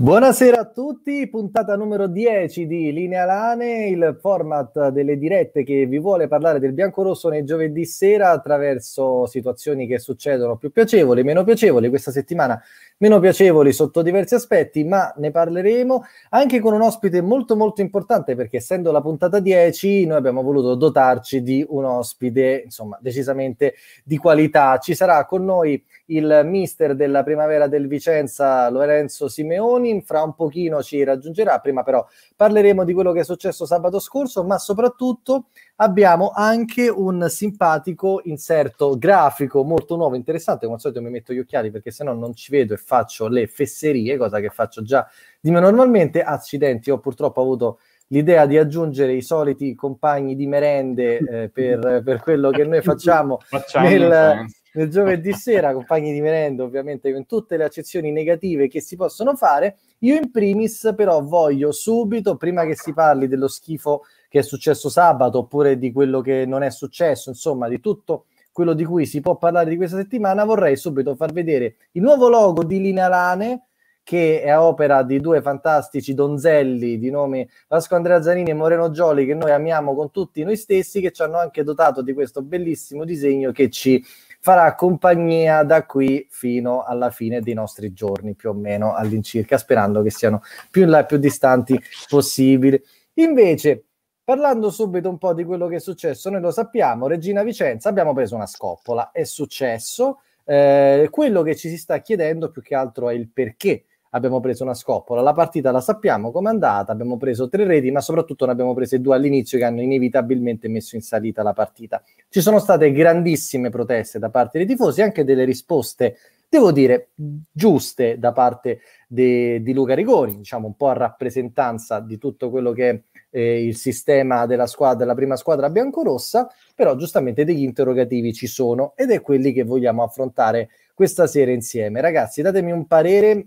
Buonasera a tutti, puntata numero 10 di Linea Lane, il format delle dirette che vi vuole parlare del bianco-rosso nei giovedì sera attraverso situazioni che succedono più piacevoli, meno piacevoli. Questa settimana meno piacevoli sotto diversi aspetti, ma ne parleremo anche con un ospite molto molto importante perché essendo la puntata 10 noi abbiamo voluto dotarci di un ospite insomma decisamente di qualità. Ci sarà con noi il mister della primavera del Vicenza Lorenzo Simeoni, fra un pochino ci raggiungerà, prima però parleremo di quello che è successo sabato scorso, ma soprattutto abbiamo anche un simpatico inserto grafico molto nuovo, interessante, come al solito mi metto gli occhiali perché se no non ci vedo e faccio le fesserie, cosa che faccio già di me normalmente, accidenti, ho purtroppo avuto l'idea di aggiungere i soliti compagni di merende eh, per, per, quello che noi facciamo, facciamo nel, nel, giovedì sera, compagni di merenda ovviamente con tutte le accezioni negative che si possono fare. Io in primis però voglio subito, prima che si parli dello schifo che è successo sabato oppure di quello che non è successo, insomma di tutto quello di cui si può parlare di questa settimana, vorrei subito far vedere il nuovo logo di Linea Lane che è opera di due fantastici donzelli di nome Vasco Andrea Zanini e Moreno Gioli che noi amiamo con tutti noi stessi che ci hanno anche dotato di questo bellissimo disegno che ci farà compagnia da qui fino alla fine dei nostri giorni più o meno all'incirca sperando che siano più in là e più distanti possibile invece Parlando subito un po' di quello che è successo, noi lo sappiamo, Regina Vicenza abbiamo preso una scoppola, è successo, eh, quello che ci si sta chiedendo più che altro è il perché abbiamo preso una scoppola. La partita la sappiamo com'è andata, abbiamo preso tre reti, ma soprattutto ne abbiamo prese due all'inizio che hanno inevitabilmente messo in salita la partita. Ci sono state grandissime proteste da parte dei tifosi, anche delle risposte, devo dire, giuste da parte de, di Luca Rigoni, diciamo un po' a rappresentanza di tutto quello che è eh, il sistema della squadra, della prima squadra biancorossa, però giustamente degli interrogativi ci sono ed è quelli che vogliamo affrontare questa sera insieme. Ragazzi, datemi un parere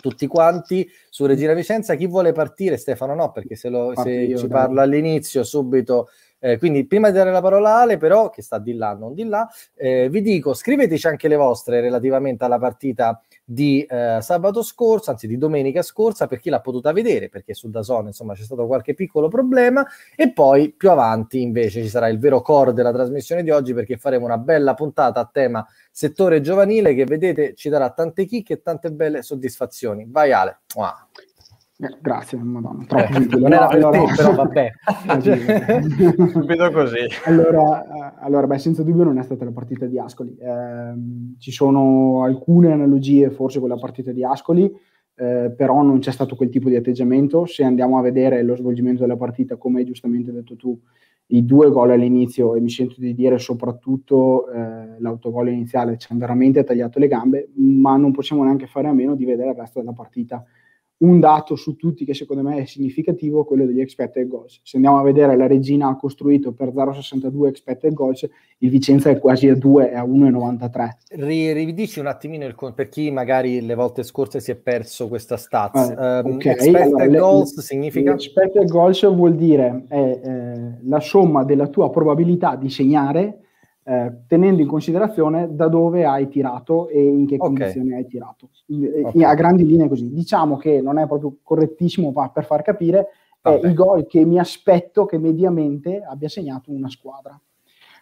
tutti quanti su Regina Vicenza. Chi vuole partire? Stefano no, perché se, lo, se io, ci dai. parla all'inizio subito... Eh, quindi prima di dare la parola a Ale, però, che sta di là, non di là, eh, vi dico, scriveteci anche le vostre relativamente alla partita di eh, sabato scorso, anzi di domenica scorsa, per chi l'ha potuta vedere, perché su Dazone insomma c'è stato qualche piccolo problema, e poi più avanti invece ci sarà il vero core della trasmissione di oggi, perché faremo una bella puntata a tema settore giovanile che vedete ci darà tante chicche e tante belle soddisfazioni. Vai Ale. Wow. Eh, grazie, madonna, troppo eh, Non era per allora... però vabbè. Subito così. Allora, eh, allora beh, senza dubbio non è stata la partita di Ascoli. Eh, ci sono alcune analogie forse con la partita di Ascoli, eh, però non c'è stato quel tipo di atteggiamento. Se andiamo a vedere lo svolgimento della partita, come hai giustamente detto tu, i due gol all'inizio e mi sento di dire soprattutto eh, l'autogol iniziale ci hanno veramente tagliato le gambe, ma non possiamo neanche fare a meno di vedere il resto della partita un dato su tutti che secondo me è significativo, quello degli expected goals. Se andiamo a vedere, la Regina ha costruito per 0,62 expected goals, il Vicenza è quasi a 2, è a 1,93. Ridici un attimino il, per chi magari le volte scorse si è perso questa stats. Eh, um, okay. Expected allora, goals le, significa? Expected goals vuol dire è, eh, la somma della tua probabilità di segnare eh, tenendo in considerazione da dove hai tirato e in che okay. condizioni hai tirato. Okay. A grandi linee così. Diciamo che non è proprio correttissimo ma per far capire, è il gol che mi aspetto che mediamente abbia segnato una squadra.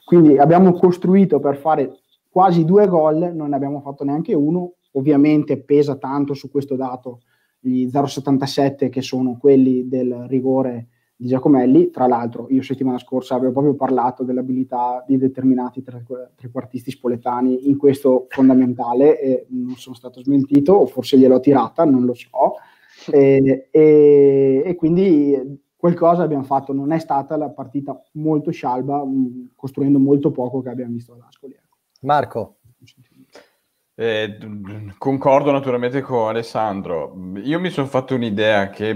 Quindi abbiamo costruito per fare quasi due gol, non ne abbiamo fatto neanche uno, ovviamente pesa tanto su questo dato gli 0,77 che sono quelli del rigore di Giacomelli. Tra l'altro, io settimana scorsa avevo proprio parlato dell'abilità di determinati tre, trequartisti spoletani in questo fondamentale e non sono stato smentito, o forse gliel'ho tirata, non lo so. E, e, e quindi qualcosa abbiamo fatto. Non è stata la partita molto scialba, mh, costruendo molto poco che abbiamo visto ad Ascoli. Ecco. Marco. Eh, concordo naturalmente con Alessandro. Io mi sono fatto un'idea che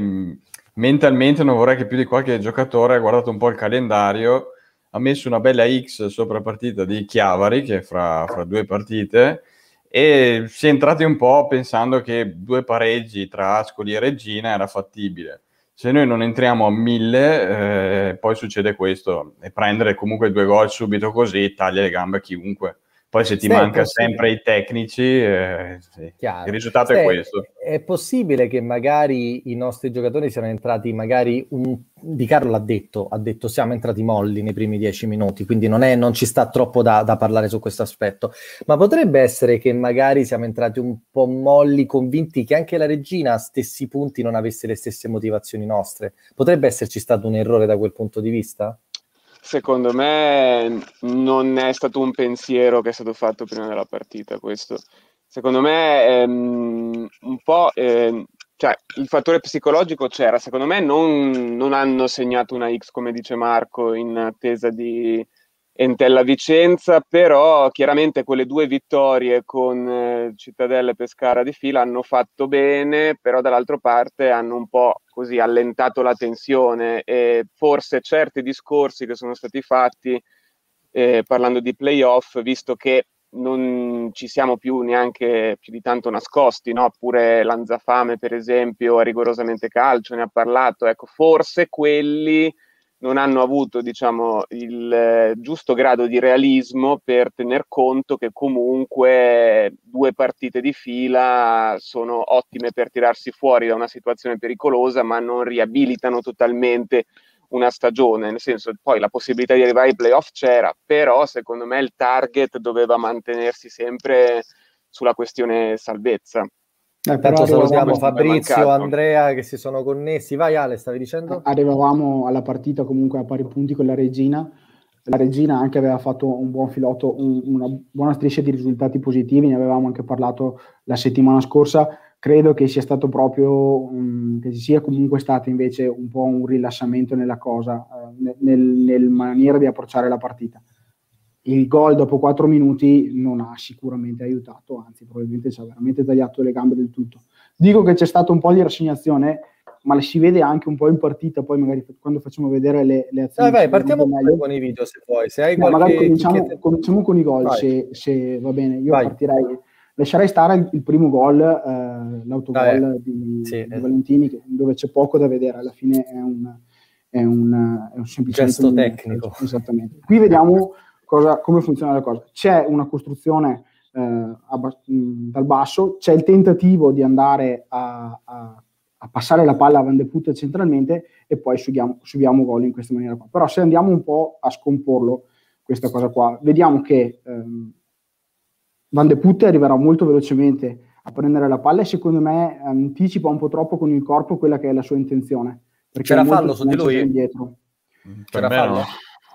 mentalmente non vorrei che più di qualche giocatore ha guardato un po' il calendario, ha messo una bella X sopra partita di Chiavari, che è fra, fra due partite, e si è entrati un po' pensando che due pareggi tra Ascoli e Regina era fattibile. Se noi non entriamo a mille, eh, poi succede questo, e prendere comunque due gol subito così taglia le gambe a chiunque. Poi se ti Stai, manca sempre i tecnici, eh, sì. il risultato Stai, è questo. È possibile che magari i nostri giocatori siano entrati, magari un, Di Carlo l'ha detto, ha detto siamo entrati molli nei primi dieci minuti, quindi non, è, non ci sta troppo da, da, parlare su questo aspetto, ma potrebbe essere che magari siamo entrati un po' molli, convinti che anche la regina a stessi punti non avesse le stesse motivazioni nostre. Potrebbe esserci stato un errore da quel punto di vista? Secondo me non è stato un pensiero che è stato fatto prima della partita questo. Secondo me ehm, un po' ehm, cioè, il fattore psicologico c'era, secondo me non, non, hanno segnato una X come dice Marco in attesa di, Entella Vicenza, però chiaramente quelle due vittorie con eh, Cittadella e Pescara di fila hanno fatto bene, però dall'altra parte hanno un po' così allentato la tensione e forse certi discorsi che sono stati fatti eh, parlando di playoff, visto che non ci siamo più neanche più di tanto nascosti, no? pure Lanzafame per esempio, rigorosamente calcio, ne ha parlato, ecco, forse quelli non hanno avuto diciamo, il eh, giusto grado di realismo per tener conto che comunque due partite di fila sono ottime per tirarsi fuori da una situazione pericolosa, ma non riabilitano totalmente una stagione, nel senso poi la possibilità di arrivare ai playoff c'era, però secondo me il target doveva mantenersi sempre sulla questione salvezza. Eh, Tanto salutiamo Fabrizio, Andrea che si sono connessi. Vai Ale, stavi dicendo? Arrivavamo alla partita comunque a pari punti con la Regina. La Regina anche aveva fatto un buon filotto, un, una buona striscia di risultati positivi, ne avevamo anche parlato la settimana scorsa. Credo che sia stato proprio, um, che ci sia comunque stato invece un po' un rilassamento nella cosa, uh, nel, nel maniera di approcciare la partita il gol dopo 4 minuti non ha sicuramente aiutato, anzi probabilmente ci ha veramente tagliato le gambe del tutto. Dico che c'è stato un po' di rassegnazione, ma si vede anche un po' in partita, poi magari quando facciamo vedere le, le azioni. Vai, vai partiamo con i video se vuoi. Se hai no, qualche... magari cominciamo, che... cominciamo, con i gol, se, se, va bene. Io vai. partirei, lascerei stare il primo gol, eh, l'autogol ah, di, sì, di eh. Valentini, dove c'è poco da vedere, alla fine è un, è un, è un semplice gesto tecnico. Esattamente. Qui vediamo cosa, come funziona la cosa. C'è una costruzione eh, dal basso, c'è il tentativo di andare a, a, a passare la palla a Van de Putte centralmente e poi subiamo, subiamo gol in questa maniera qua. Però se andiamo un po' a scomporlo, questa cosa qua, vediamo che ehm, Van de Putte arriverà molto velocemente a prendere la palla e secondo me anticipa un po' troppo con il corpo quella che è la sua intenzione. C'era fallo su di lui? Indietro. C'era fallo?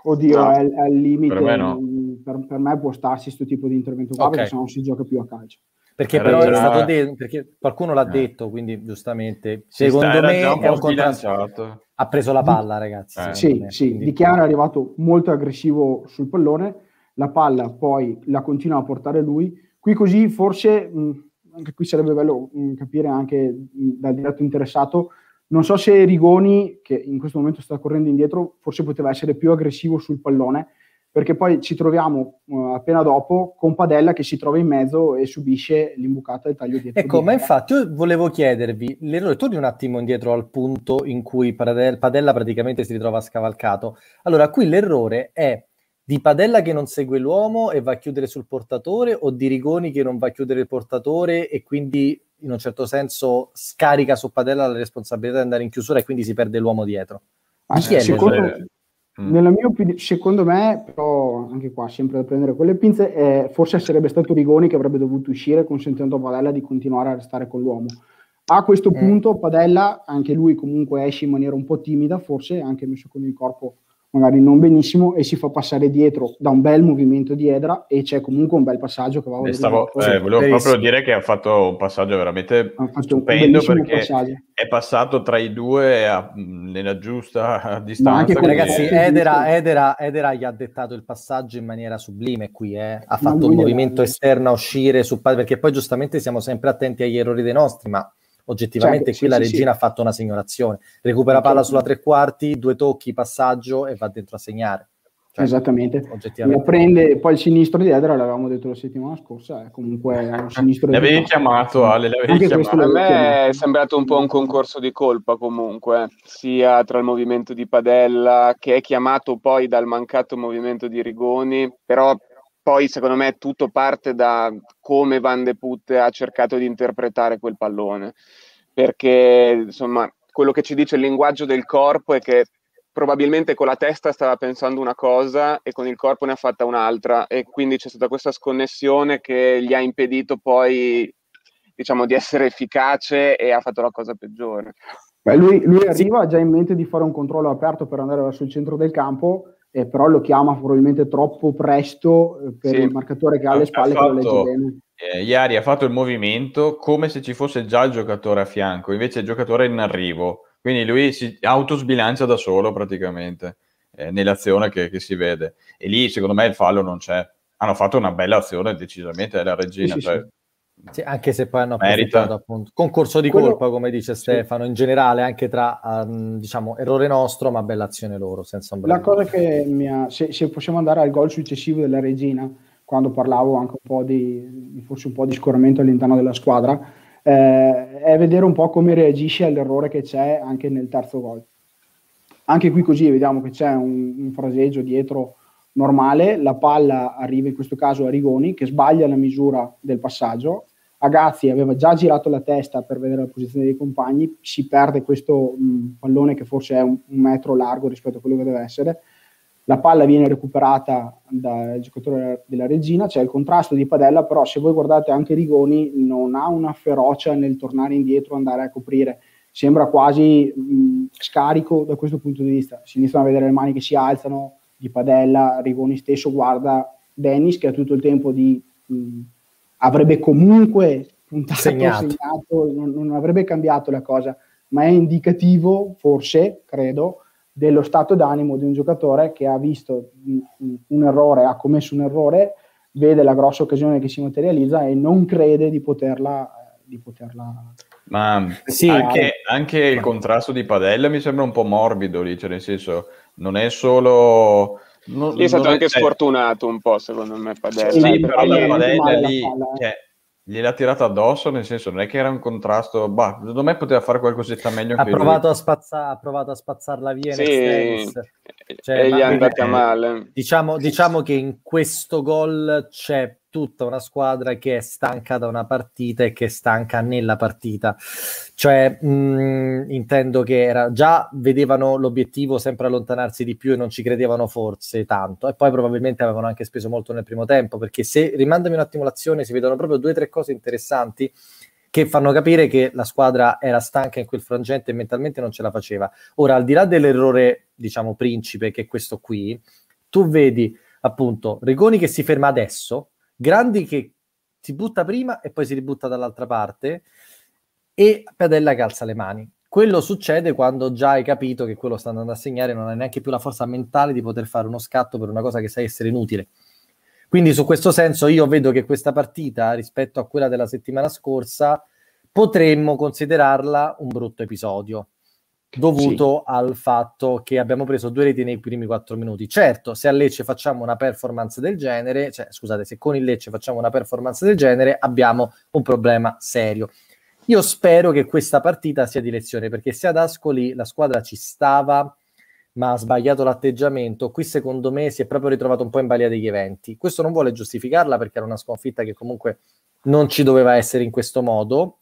Oddio, no, è, è, al limite. Per me, no. per, per me, può starsi questo tipo di intervento qua okay. perché se non si gioca più a calcio. Perché era però già... è stato detto, perché qualcuno l'ha eh. detto, quindi giustamente, secondo me è un contrasto. Ha preso la palla, ragazzi. Eh. Sì, me, sì, quindi... Di Chiara è arrivato molto aggressivo sul pallone, la palla poi la continua a portare lui. Qui così forse, mh, anche qui sarebbe bello mh, capire anche mh, dal diretto interessato, non so se Rigoni, che in questo momento sta correndo indietro, forse poteva essere più aggressivo sul pallone, perché poi ci troviamo uh, appena dopo con Padella che si trova in mezzo e subisce l'imbucata del taglio dietro. Ecco, ma infatti io volevo chiedervi, l'errore, torni un attimo indietro al punto in cui Padella praticamente si ritrova scavalcato. Allora, qui l'errore è di Padella che non segue l'uomo e va a chiudere sul portatore o di Rigoni che non va a chiudere il portatore e quindi in un certo senso scarica su Padella la responsabilità di andare in chiusura e quindi si perde l'uomo dietro. Ah, sì, secondo, mm. nella mia opinione, secondo me, però anche qua sempre da prendere con le pinze, eh, forse sarebbe stato Rigoni che avrebbe dovuto uscire consentendo a Padella di continuare a restare con l'uomo. A questo mm. punto Padella, anche lui comunque esce in maniera un po' timida, forse anche messo con il corpo magari non benissimo e si fa passare dietro da un bel movimento di Edra e c'è comunque un bel passaggio che va a stavo, eh, volevo proprio dire che ha fatto un passaggio veramente stupendo perché passaggio. è passato tra i due a, nella giusta distanza quindi... ragazzi Edera, Edera, Edera, gli ha dettato il passaggio in maniera sublime qui eh. ha fatto un movimento esterno a uscire su, perché poi giustamente siamo sempre attenti agli errori dei nostri ma oggettivamente certo, qui sì, la regina sì. ha fatto una segnalazione. Recupera palla sulla tre quarti due tocchi, passaggio e va dentro a segnare. Cioè, esattamente. La prende poi il sinistro di Edra l'avevamo detto la settimana scorsa è comunque un sinistro l'avevi chiamato Ale l'avevi chiamato. a me è sembrato un po' un concorso di colpa comunque sia tra il movimento di Padella che è chiamato poi dal mancato movimento di Rigoni però poi secondo me tutto parte da come Van de Putte ha cercato di interpretare quel pallone, perché insomma quello che ci dice il linguaggio del corpo è che probabilmente con la testa stava pensando una cosa e con il corpo ne ha fatta un'altra. E quindi c'è stata questa sconnessione che gli ha impedito poi diciamo di essere efficace e ha fatto la cosa peggiore. Beh, lui, lui arriva già in mente di fare un controllo aperto per andare verso il centro del campo eh, però lo chiama probabilmente troppo presto eh, per sì. il marcatore che ha alle spalle ha fatto, eh, Iari ha fatto il movimento come se ci fosse già il giocatore a fianco, invece il giocatore è in arrivo, quindi lui si autosbilancia da solo praticamente eh, nell'azione che, che, si vede e lì secondo me il fallo non c'è. Hanno fatto una bella azione decisamente, la regina. Sì, cioè, sì, sì, anche se poi hanno approfittato appunto. Concorso di Quello... colpa, come dice Stefano, in generale anche tra um, diciamo errore nostro, ma bella azione loro, senza La cosa che mi ha, se, se, possiamo andare al gol successivo della Regina, quando parlavo anche un po' di, forse un po' di scoramento all'interno della squadra, eh, è vedere un po' come reagisce all'errore che c'è anche nel terzo gol. Anche qui così vediamo che c'è un, un fraseggio dietro normale, la palla arriva in questo caso a Rigoni che sbaglia la misura del passaggio, Agazzi aveva già girato la testa per vedere la posizione dei compagni, si perde questo mh, pallone che forse è un, un, metro largo rispetto a quello che deve essere, la palla viene recuperata dal giocatore della regina, c'è il contrasto di Padella, però se voi guardate anche Rigoni non ha una ferocia nel tornare indietro, andare a coprire, sembra quasi mh, scarico da questo punto di vista, si iniziano a vedere le mani che si alzano di Padella, Rigoni stesso guarda Dennis che ha tutto il tempo di... Mh, avrebbe comunque puntato, segnato, segnato non, non, avrebbe cambiato la cosa, ma è indicativo, forse, credo, dello stato d'animo di un giocatore che ha visto un, un errore, ha commesso un errore, vede la grossa occasione che si materializza e non crede di poterla... Di poterla ma sì, anche, anche, il contrasto di Padella mi sembra un po' morbido lì, cioè nel senso non è solo non, è stato anche è... sfortunato un po', secondo me, Padella. Sì, però la Padella lì cioè, gliel'ha tirata addosso, nel senso non è che era un contrasto, bah, secondo me poteva fare qualcosetta meglio ha provato, a spazza, ha provato a spazzarla via sì, cioè, e gli è andata male. Diciamo, diciamo che in questo gol c'è tutta una squadra che è stanca da una partita e che è stanca nella partita. Cioè, mh, mm, intendo che era, già vedevano l'obiettivo sempre allontanarsi di più e non ci credevano forse tanto. E poi probabilmente avevano anche speso molto nel primo tempo, perché se rimandami un attimo l'azione si vedono proprio due o tre cose interessanti che fanno capire che la squadra era stanca in quel frangente e mentalmente non ce la faceva. Ora, al di là dell'errore, diciamo, principe, che è questo qui, tu vedi appunto Regoni che si ferma adesso, Grandi che si butta prima e poi si ributta dall'altra parte e Padella che alza le mani. Quello succede quando già hai capito che quello sta andando a segnare non hai neanche più la forza mentale di poter fare uno scatto per una cosa che sai essere inutile. Quindi su questo senso io vedo che questa partita rispetto a quella della settimana scorsa potremmo considerarla un brutto episodio dovuto sì. al fatto che abbiamo preso due reti nei primi quattro minuti. Certo, se a Lecce facciamo una performance del genere, cioè scusate, se con il Lecce facciamo una performance del genere, abbiamo un problema serio. Io spero che questa partita sia di lezione, perché se ad Ascoli la squadra ci stava, ma ha sbagliato l'atteggiamento, qui secondo me si è proprio ritrovato un po' in balia degli eventi. Questo non vuole giustificarla perché era una sconfitta che comunque non ci doveva essere in questo modo,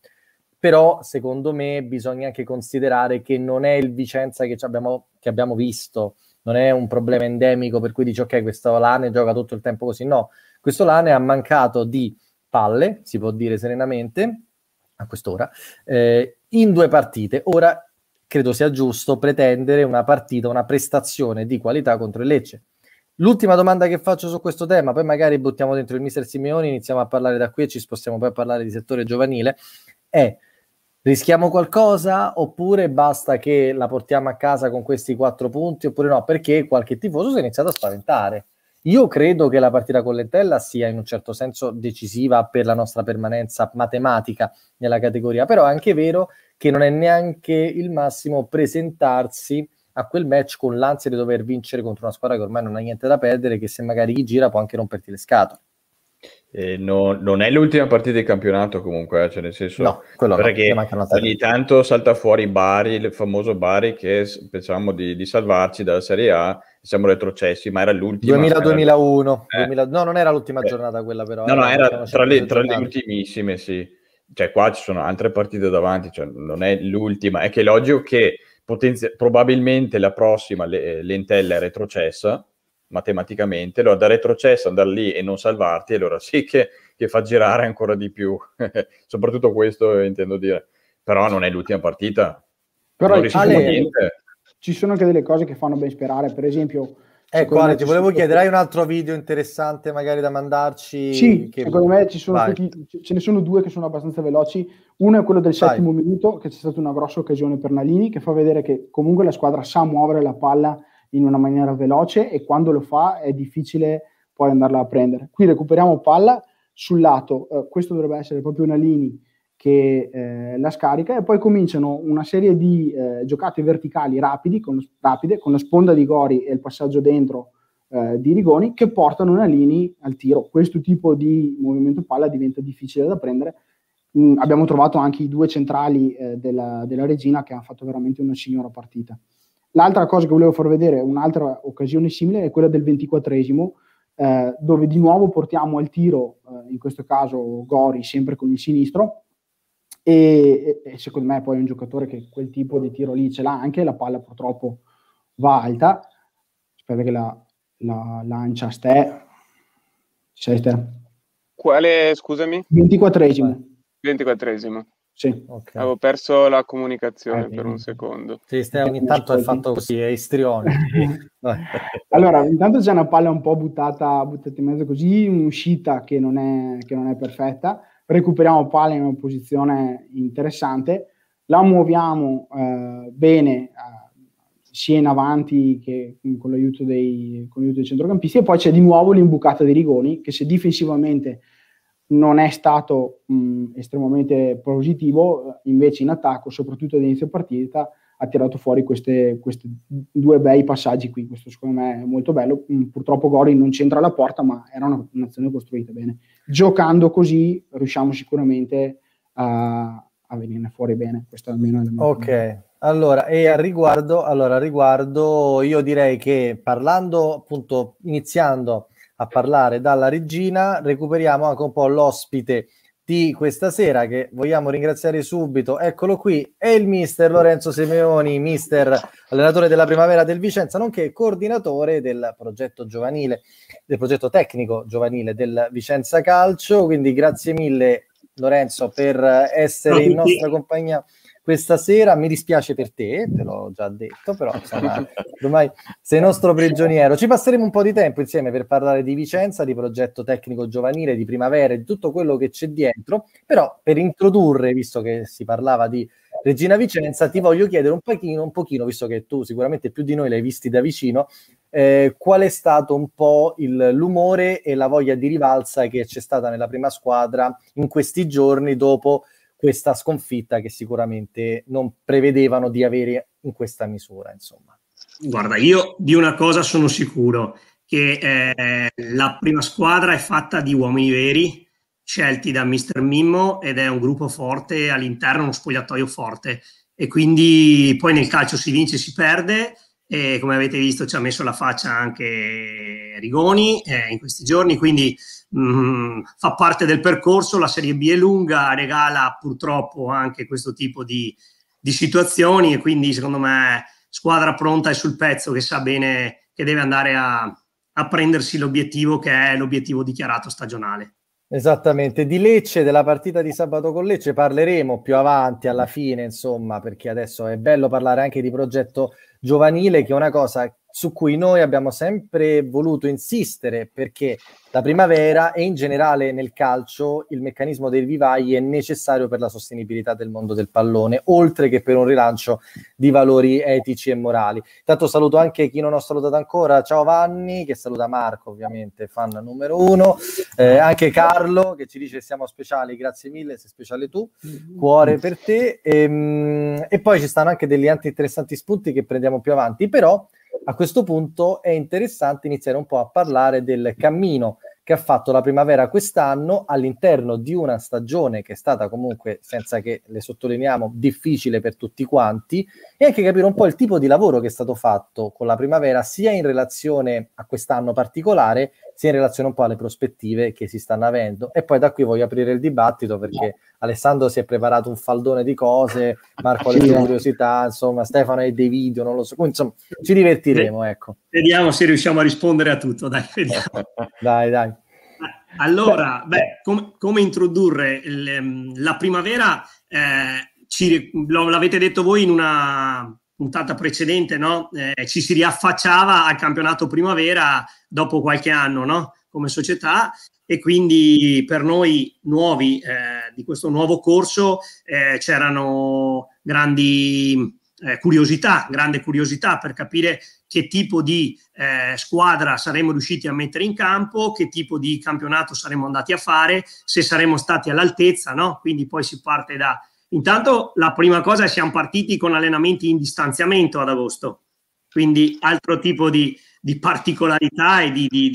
però secondo me bisogna anche considerare che non è il Vicenza che abbiamo, che abbiamo visto, non è un problema endemico per cui dici ok questo Lane gioca tutto il tempo così, no, questo Lane ha mancato di palle, si può dire serenamente, a quest'ora, eh, in due partite. Ora credo sia giusto pretendere una partita, una prestazione di qualità contro il Lecce. L'ultima domanda che faccio su questo tema, poi magari buttiamo dentro il mister Simeoni, iniziamo a parlare da qui e ci spostiamo poi a parlare di settore giovanile, è Rischiamo qualcosa oppure basta che la portiamo a casa con questi quattro punti oppure no? Perché qualche tifoso si è iniziato a spaventare. Io credo che la partita con l'Entella sia in un certo senso decisiva per la nostra permanenza matematica nella categoria, però è anche vero che non è neanche il massimo presentarsi a quel match con l'ansia di dover vincere contro una squadra che ormai non ha niente da perdere, che se magari gli gira può anche romperti le scatole. Eh, no, non è l'ultima partita di campionato comunque, eh, cioè nel senso no, quello perché no, ogni tanto salta fuori Bari, il famoso Bari che pensavamo di, di, salvarci dalla Serie A siamo retrocessi, ma era l'ultima. 2000-2001. Eh. No, non era l'ultima eh. giornata quella però. No, no, era tra le, tra le, ultimissime, sì. Cioè qua ci sono altre partite davanti, cioè non è l'ultima. È che è logico che potenzi- probabilmente la prossima le, l'entella è retrocessa, matematicamente, allora da retrocesso andare lì e non salvarti, allora sì che, che fa girare ancora di più. Soprattutto questo intendo dire. Però non è l'ultima partita. Però non Ale, ci sono anche delle cose che fanno ben sperare, per esempio... Ecco, Ale, ti volevo chiedere, hai un altro video interessante magari da mandarci? Sì, che... secondo me ci sono tutti, ce ne sono due che sono abbastanza veloci. Uno è quello del Vai. settimo minuto, che c'è stata una grossa occasione per Nalini, che fa vedere che comunque la squadra sa muovere la palla in una maniera veloce e quando lo fa è difficile poi andarla a prendere. Qui recuperiamo palla sul lato, eh, questo dovrebbe essere proprio Nalini che eh, la scarica e poi cominciano una serie di eh, giocate verticali rapidi, con, rapide con la sponda di Gori e il passaggio dentro eh, di Rigoni che portano Nalini al tiro. Questo tipo di movimento palla diventa difficile da prendere. Mm, abbiamo trovato anche i due centrali eh, della, della, Regina che hanno fatto veramente una signora partita. L'altra cosa che volevo far vedere, un'altra occasione simile, è quella del 24esimo, eh, dove di nuovo portiamo al tiro, eh, in questo caso Gori sempre con il sinistro, e, e, secondo me poi è un giocatore che quel tipo di tiro lì ce l'ha anche, la palla purtroppo va alta, aspetta che la, la lancia a ste, sei te. Quale, scusami? 24esimo. 24esimo. Sì. Okay. Avevo perso la comunicazione eh, per un secondo. Sì, stai, ogni tanto è fatto così, è istrione. allora, intanto c'è una palla un po' buttata, buttata in mezzo così, un'uscita che non è, che non è perfetta recuperiamo palla in una posizione interessante, la muoviamo eh, bene eh, sia in avanti che con l'aiuto, dei, con l'aiuto dei centrocampisti e poi c'è di nuovo l'imbucata di Rigoni che se difensivamente non è stato mh, estremamente positivo, invece in attacco, soprattutto all'inizio partita, ha tirato fuori questi due bei passaggi qui. Questo secondo me è molto bello. Mm, purtroppo Gori non c'entra la porta, ma era una, un'azione costruita bene. Giocando così riusciamo sicuramente a, a venirne fuori bene. Questo almeno è la mia Ok. Allora, e a riguardo, allora, a riguardo, io direi che parlando, appunto, iniziando a parlare dalla regina, recuperiamo anche un po' l'ospite di questa sera che vogliamo ringraziare subito. Eccolo qui, è il mister Lorenzo Simeoni, mister allenatore della primavera del Vicenza, nonché coordinatore del progetto giovanile, del progetto tecnico giovanile del Vicenza Calcio. Quindi grazie mille Lorenzo per essere in nostra compagnia questa sera. Mi dispiace per te, te l'ho già detto, però insomma, ormai sei nostro prigioniero. Ci passeremo un po' di tempo insieme per parlare di Vicenza, di progetto tecnico giovanile, di primavera e di tutto quello che c'è dietro. Però per introdurre, visto che si parlava di Regina Vicenza, ti voglio chiedere un pochino, un pochino visto che tu sicuramente più di noi l'hai visti da vicino, eh, qual è stato un po' il, l'umore e la voglia di rivalsa che c'è stata nella prima squadra in questi giorni dopo questa sconfitta che sicuramente non prevedevano di avere in questa misura. Insomma. Guarda, io di una cosa sono sicuro, che eh, la prima squadra è fatta di uomini veri, scelti da Mister Mimmo ed è un gruppo forte all'interno, uno spogliatoio forte. E quindi poi nel calcio si vince e si perde, e come avete visto ci ha messo la faccia anche Rigoni eh, in questi giorni, quindi mh, mm, fa parte del percorso, la Serie B è lunga, regala purtroppo anche questo tipo di, di situazioni e quindi secondo me squadra pronta e sul pezzo che sa bene che deve andare a, a prendersi l'obiettivo che è l'obiettivo dichiarato stagionale. Esattamente, di Lecce, della partita di sabato con Lecce parleremo più avanti alla fine, insomma, perché adesso è bello parlare anche di progetto giovanile, che è una cosa su cui noi abbiamo sempre voluto insistere perché la primavera e in generale nel calcio il meccanismo dei vivai è necessario per la sostenibilità del mondo del pallone, oltre che per un rilancio di valori etici e morali. Intanto saluto anche chi non ho salutato ancora, ciao Vanni, che saluta Marco ovviamente, fan numero uno, eh, anche Carlo che ci dice siamo speciali, grazie mille, sei speciale tu, cuore per te, e, ehm, e poi ci stanno anche degli altri interessanti spunti che prendiamo più avanti, però a questo punto è interessante iniziare un po' a parlare del cammino che ha fatto la primavera quest'anno all'interno di una stagione che è stata comunque, senza che le sottolineiamo, difficile per tutti quanti e anche capire un po' il tipo di lavoro che è stato fatto con la primavera sia in relazione a quest'anno particolare sia in relazione un po' alle prospettive che si stanno avendo. E poi da qui voglio aprire il dibattito perché Alessandro si è preparato un faldone di cose, Marco ha le sue curiosità, insomma, Stefano ha dei video, non lo so. Insomma, ci divertiremo, ecco. Vediamo se riusciamo a rispondere a tutto, dai, vediamo. dai, dai. Allora, beh, com- come introdurre il, ehm, la primavera? Eh, ci, lo, l'avete detto voi in una puntata precedente, no? Eh, ci si riaffacciava al campionato primavera dopo qualche anno, no? Come società e quindi per noi nuovi eh, di questo nuovo corso eh, c'erano grandi eh, curiosità, grande curiosità per capire che tipo di eh, squadra saremmo riusciti a mettere in campo, che tipo di campionato saremmo andati a fare, se saremmo stati all'altezza, no? Quindi poi si parte da Intanto la prima cosa è che siamo partiti con allenamenti in distanziamento ad agosto, quindi altro tipo di, di particolarità e di, di,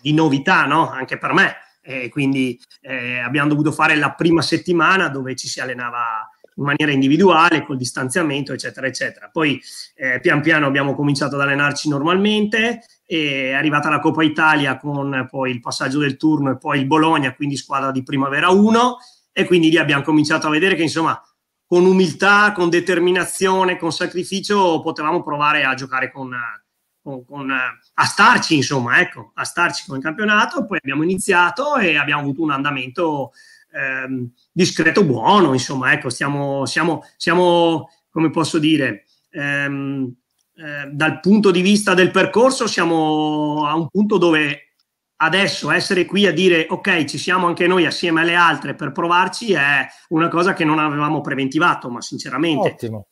di, novità no? anche per me. E quindi eh, abbiamo dovuto fare la prima settimana dove ci si allenava in maniera individuale, col distanziamento, eccetera, eccetera. Poi eh, pian piano abbiamo cominciato ad allenarci normalmente, è arrivata la Coppa Italia con poi il passaggio del turno e poi il Bologna, quindi squadra di primavera 1 e quindi lì abbiamo cominciato a vedere che insomma con umiltà, con determinazione, con sacrificio potevamo provare a giocare con, con, con a starci insomma, ecco, a starci con il campionato, poi abbiamo iniziato e abbiamo avuto un andamento ehm, discreto buono, insomma, ecco, stiamo, siamo, siamo come posso dire, ehm, eh, dal punto di vista del percorso siamo a un punto dove adesso essere qui a dire ok, ci siamo anche noi assieme alle altre per provarci è una cosa che non avevamo preventivato, ma sinceramente. Ottimo.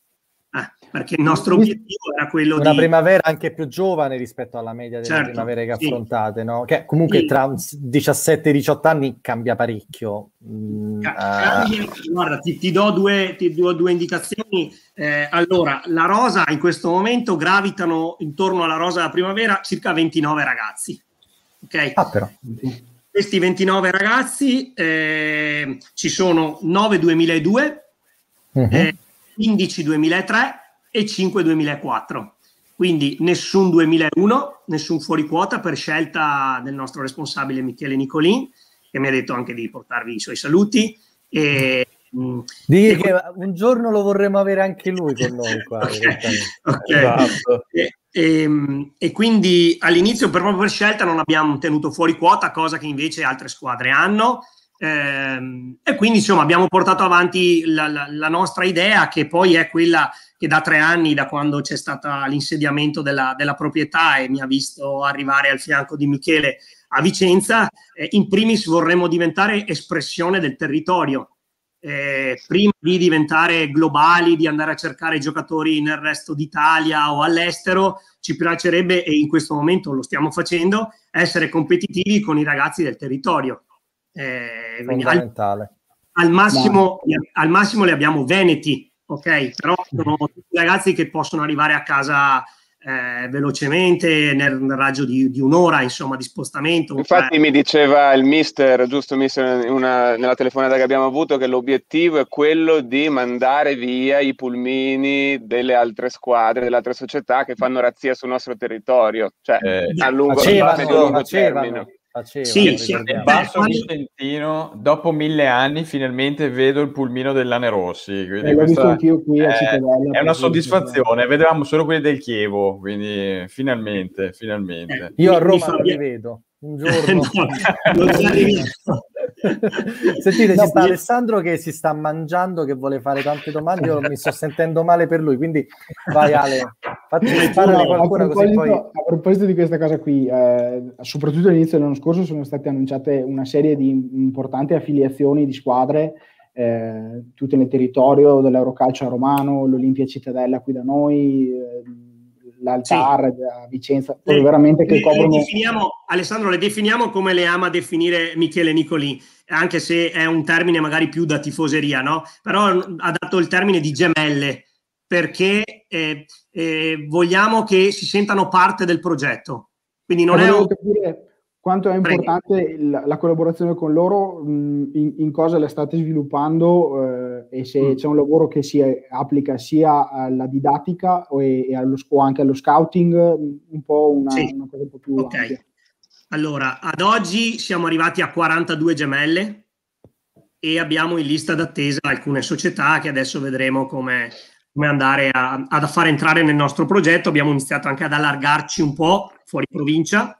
Eh, perché il nostro obiettivo era quello una di... Una primavera anche più giovane rispetto alla media delle certo, primavere che sì. affrontate, no? Che comunque sì. tra 17 e 18 anni cambia parecchio. Mm, uh... Guarda, ti, ti, do due, ti, do due, indicazioni. Eh, allora, la rosa in questo momento gravitano intorno alla rosa della primavera circa 29 ragazzi Ok? Ah, però. Questi 29 ragazzi eh, ci sono 9 2002, uh-huh. eh, 15 2003 e 5 2004. Quindi nessun 2001, nessun fuori quota per scelta del nostro responsabile Michele Nicolin, che mi ha detto anche di portarvi i suoi saluti. E, mm, Digli che un giorno lo vorremmo avere anche lui con noi qua. okay. Okay. Esatto. E, e, ehm, e, quindi all'inizio per proprio per scelta non abbiamo tenuto fuori quota, cosa che invece altre squadre hanno. Eh, e quindi insomma abbiamo portato avanti la, la, la, nostra idea che poi è quella che da tre anni, da quando c'è stato l'insediamento della, della proprietà e mi ha visto arrivare al fianco di Michele a Vicenza, eh, in primis vorremmo diventare espressione del territorio eh, prima di diventare globali, di andare a cercare giocatori nel resto d'Italia o all'estero, ci piacerebbe, e in questo momento lo stiamo facendo, essere competitivi con i ragazzi del territorio. Eh, al, al, massimo, al massimo li abbiamo veneti, ok? Però sono tutti ragazzi che possono arrivare a casa eh, velocemente nel, nel raggio di, di, un'ora insomma di spostamento. Infatti eh. mi diceva il mister giusto mister una, nella telefonata che abbiamo avuto che l'obiettivo è quello di mandare via i pulmini delle altre squadre delle altre società che fanno razzia sul nostro territorio. Cioè eh, a lungo, facevano, termine Faceva, sì, sì, Basso Vicentino, dopo mille anni finalmente vedo il pulmino dell'Ane Rossi. Quindi eh, questa qui è, è una soddisfazione, vedevamo solo quelli del Chievo, quindi finalmente, finalmente. Io a Roma non li vedo, un giorno. no, Sentite, no, ci sta io... Alessandro che si sta mangiando, che vuole fare tante domande, io mi sto sentendo male per lui, quindi vai Ale, fatti no, qualcuno così poi... A proposito di questa cosa qui, eh, soprattutto all'inizio dell'anno scorso sono state annunciate una serie di importanti affiliazioni di squadre eh, tutte nel territorio dell'Eurocalcio romano, l'Olimpia Cittadella qui da noi, eh, l'Altar sì. a Vicenza, le, veramente che le, coprono... Le definiamo, Alessandro, le definiamo come le ama definire Michele Nicoli, anche se è un termine magari più da tifoseria, no? Però ha dato il termine di gemelle, perché eh, eh, vogliamo che si sentano parte del progetto. Quindi non è... Capire quanto è importante la, la, collaborazione con loro, mh, in, in, cosa la state sviluppando eh, e se mm. c'è un lavoro che si applica sia alla didattica o, e, e allo, o anche allo scouting, un po' una, sì. una cosa un po' più okay. ampia. Allora, ad oggi siamo arrivati a 42 gemelle e abbiamo in lista d'attesa alcune società che adesso vedremo come, come andare a, a far entrare nel nostro progetto. Abbiamo iniziato anche ad allargarci un po' fuori provincia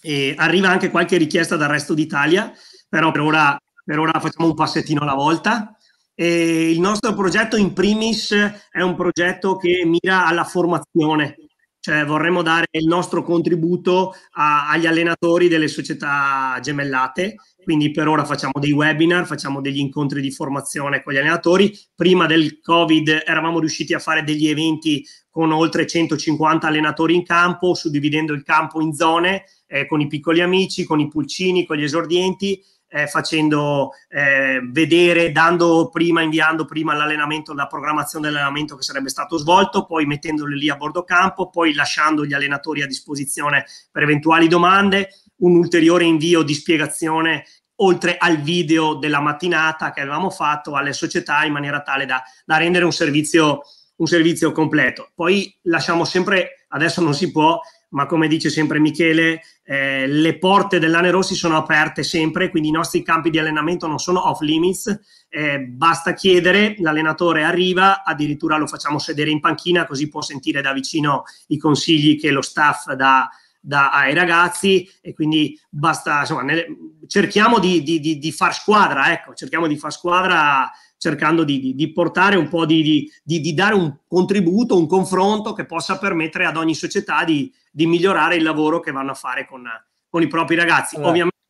e arriva anche qualche richiesta dal resto d'Italia, però per ora, per ora facciamo un passettino alla volta. E il nostro progetto in primis è un progetto che mira alla formazione, cioè vorremmo dare il nostro contributo a, agli allenatori delle società gemellate. Quindi per ora facciamo dei webinar, facciamo degli incontri di formazione con gli allenatori. Prima del Covid eravamo riusciti a fare degli eventi con oltre 150 allenatori in campo, suddividendo il campo in zone eh, con i piccoli amici, con i pulcini, con gli esordienti, eh, facendo eh, vedere, dando prima, inviando prima l'allenamento, la programmazione dell'allenamento che sarebbe stato svolto, poi mettendoli lì a bordo campo, poi lasciando gli allenatori a disposizione per eventuali domande, un ulteriore invio di spiegazione oltre al video della mattinata che avevamo fatto alle società in maniera tale da, da rendere un servizio, un servizio completo. Poi lasciamo sempre, adesso non si può, ma come dice sempre Michele, eh, le porte dell'Ane Rossi sono aperte sempre, quindi i nostri campi di allenamento non sono off limits, eh, basta chiedere, l'allenatore arriva, addirittura lo facciamo sedere in panchina così può sentire da vicino i consigli che lo staff dà, dà ai ragazzi. E quindi basta, insomma, nelle, cerchiamo di, di, di, di, far squadra, ecco, cerchiamo di far squadra cercando di, di, portare un po' di, di, di, dare un contributo, un confronto che possa permettere ad ogni società di, migliorare il lavoro che vanno a fare con, con i propri ragazzi. Allora. Ovviamente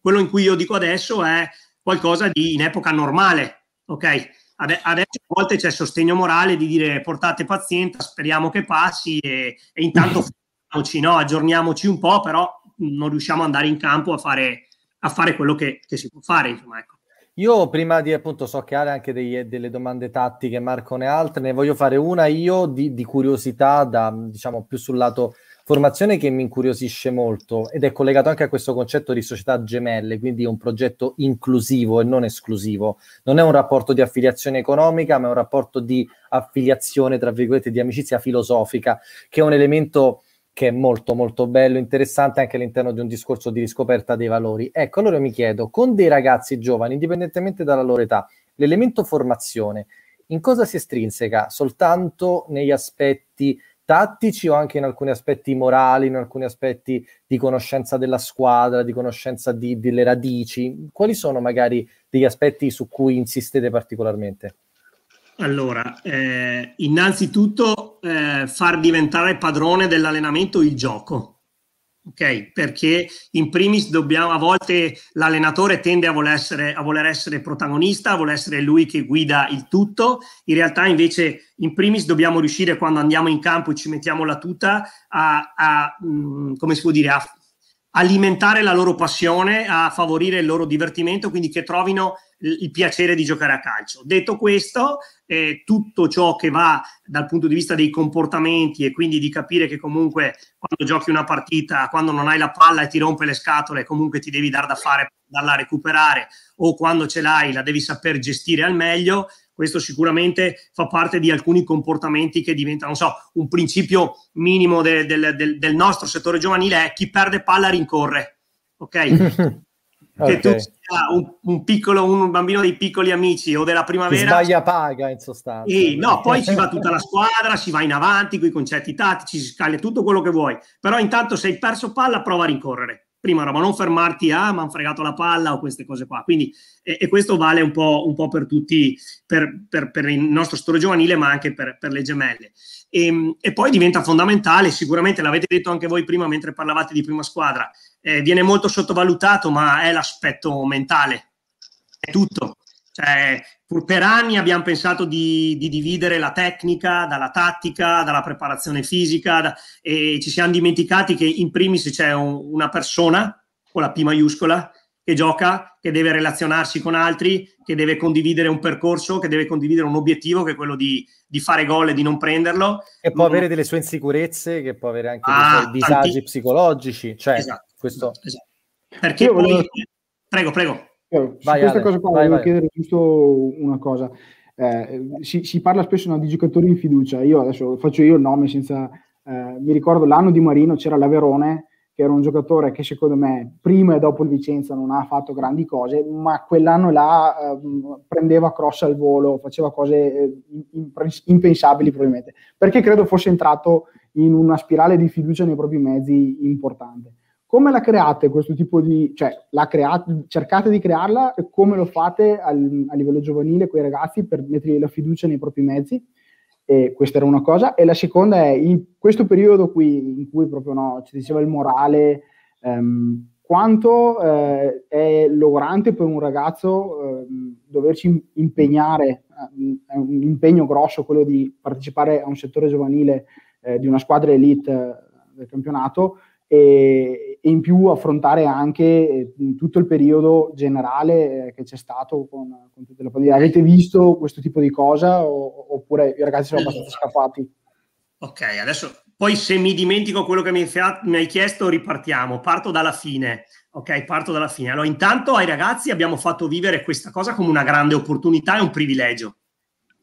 quello in cui io dico adesso è qualcosa di in epoca normale, ok? Adesso a volte c'è sostegno morale di dire portate pazienza, speriamo che passi e, e intanto no? aggiorniamoci un po', però non riusciamo ad andare in campo a fare, a fare quello che, che si può fare. Insomma, ecco. Io prima di appunto so che ha anche dei, delle domande tattiche, Marco ne altre, ne voglio fare una io di, di, curiosità, da, diciamo più sul lato formazione che mi incuriosisce molto ed è collegato anche a questo concetto di società gemelle, quindi un progetto inclusivo e non esclusivo. Non è un rapporto di affiliazione economica, ma è un rapporto di affiliazione, tra virgolette, di amicizia filosofica, che è un elemento che è molto molto bello, interessante anche all'interno di un discorso di riscoperta dei valori. Ecco, allora mi chiedo, con dei ragazzi giovani, indipendentemente dalla loro età, l'elemento formazione in cosa si estrinseca? Soltanto negli aspetti tattici o anche in alcuni aspetti morali, in alcuni aspetti di conoscenza della squadra, di conoscenza di, delle radici? Quali sono magari degli aspetti su cui insistete particolarmente? Allora, eh, innanzitutto eh, far diventare padrone dell'allenamento il gioco. Ok, perché in primis dobbiamo, a volte l'allenatore tende a voler, essere, a voler essere protagonista, a voler essere lui che guida il tutto. In realtà, invece, in primis dobbiamo riuscire quando andiamo in campo e ci mettiamo la tuta a, a mh, mm, come si può dire, a alimentare la loro passione, a favorire il loro divertimento, quindi che trovino il piacere di giocare a calcio. Detto questo, eh, tutto ciò che va dal punto di vista dei comportamenti e quindi di capire che comunque quando giochi una partita, quando non hai la palla e ti rompe le scatole, comunque ti devi dar da fare, darla a recuperare o quando ce l'hai la devi saper gestire al meglio, questo sicuramente fa parte di alcuni comportamenti che diventano, non so, un principio minimo de, de, de, del nostro settore giovanile è chi perde palla rincorre, ok? okay. che tu sia un, un, piccolo, un bambino dei piccoli amici o della primavera. Chi sbaglia paga in sostanza. E, no, poi ci va tutta la squadra, si va in avanti con i concetti tattici, si scaglia tutto quello che vuoi. Però intanto se hai perso palla, prova a rincorrere. Prima roba, non fermarti a ah, mi hanno fregato la palla o queste cose qua. Quindi, e, e questo vale un po', un po', per tutti, per, per, per, il nostro storia giovanile, ma anche per, per le gemelle. E, ehm, e, poi diventa fondamentale, sicuramente l'avete detto anche voi prima mentre parlavate di prima squadra, eh, viene molto sottovalutato, ma è l'aspetto mentale, è tutto. Cioè, per anni abbiamo pensato di, di, dividere la tecnica dalla tattica, dalla preparazione fisica da, e ci siamo dimenticati che in primis c'è un, una persona con la P maiuscola che gioca, che deve relazionarsi con altri, che deve condividere un percorso, che deve condividere un obiettivo che è quello di, di fare gol e di non prenderlo. E può avere delle sue insicurezze, che può avere anche ah, dei disagi tanti... psicologici. Cioè... Esatto Questo... Esatto. Perché Io poi... Volevo... Prego, prego. Vai, questa Ale, cosa qua vai, volevo vai. chiedere giusto una cosa. Eh, si, si, parla spesso no, di giocatori in fiducia. Io adesso faccio io il nome senza... Eh, mi ricordo l'anno di Marino c'era l'Averone che era un giocatore che secondo me prima e dopo il Vicenza non ha fatto grandi cose, ma quell'anno là eh, prendeva cross al volo, faceva cose eh, impensabili probabilmente, perché credo fosse entrato in una spirale di fiducia nei propri mezzi importante. Come la create questo tipo di, cioè create, cercate di crearla e come lo fate al, a livello giovanile con i ragazzi per mettere la fiducia nei propri mezzi? E questa era una cosa. E la seconda è in questo periodo qui, in cui proprio no, ci diceva il morale, ehm, quanto eh, è logorante per un ragazzo eh, doverci impegnare, è un impegno grosso quello di partecipare a un settore giovanile eh, di una squadra elite eh, del campionato, e, e in più affrontare anche eh, tutto il periodo generale eh, che c'è stato con, con tutte le pandemie. Avete visto questo tipo di cosa o, oppure i ragazzi sono abbastanza scappati? Ok, adesso poi se mi dimentico quello che mi hai chiesto ripartiamo, parto dalla fine. Ok, parto dalla fine. Allora, intanto ai ragazzi abbiamo fatto vivere questa cosa come una grande opportunità e un privilegio,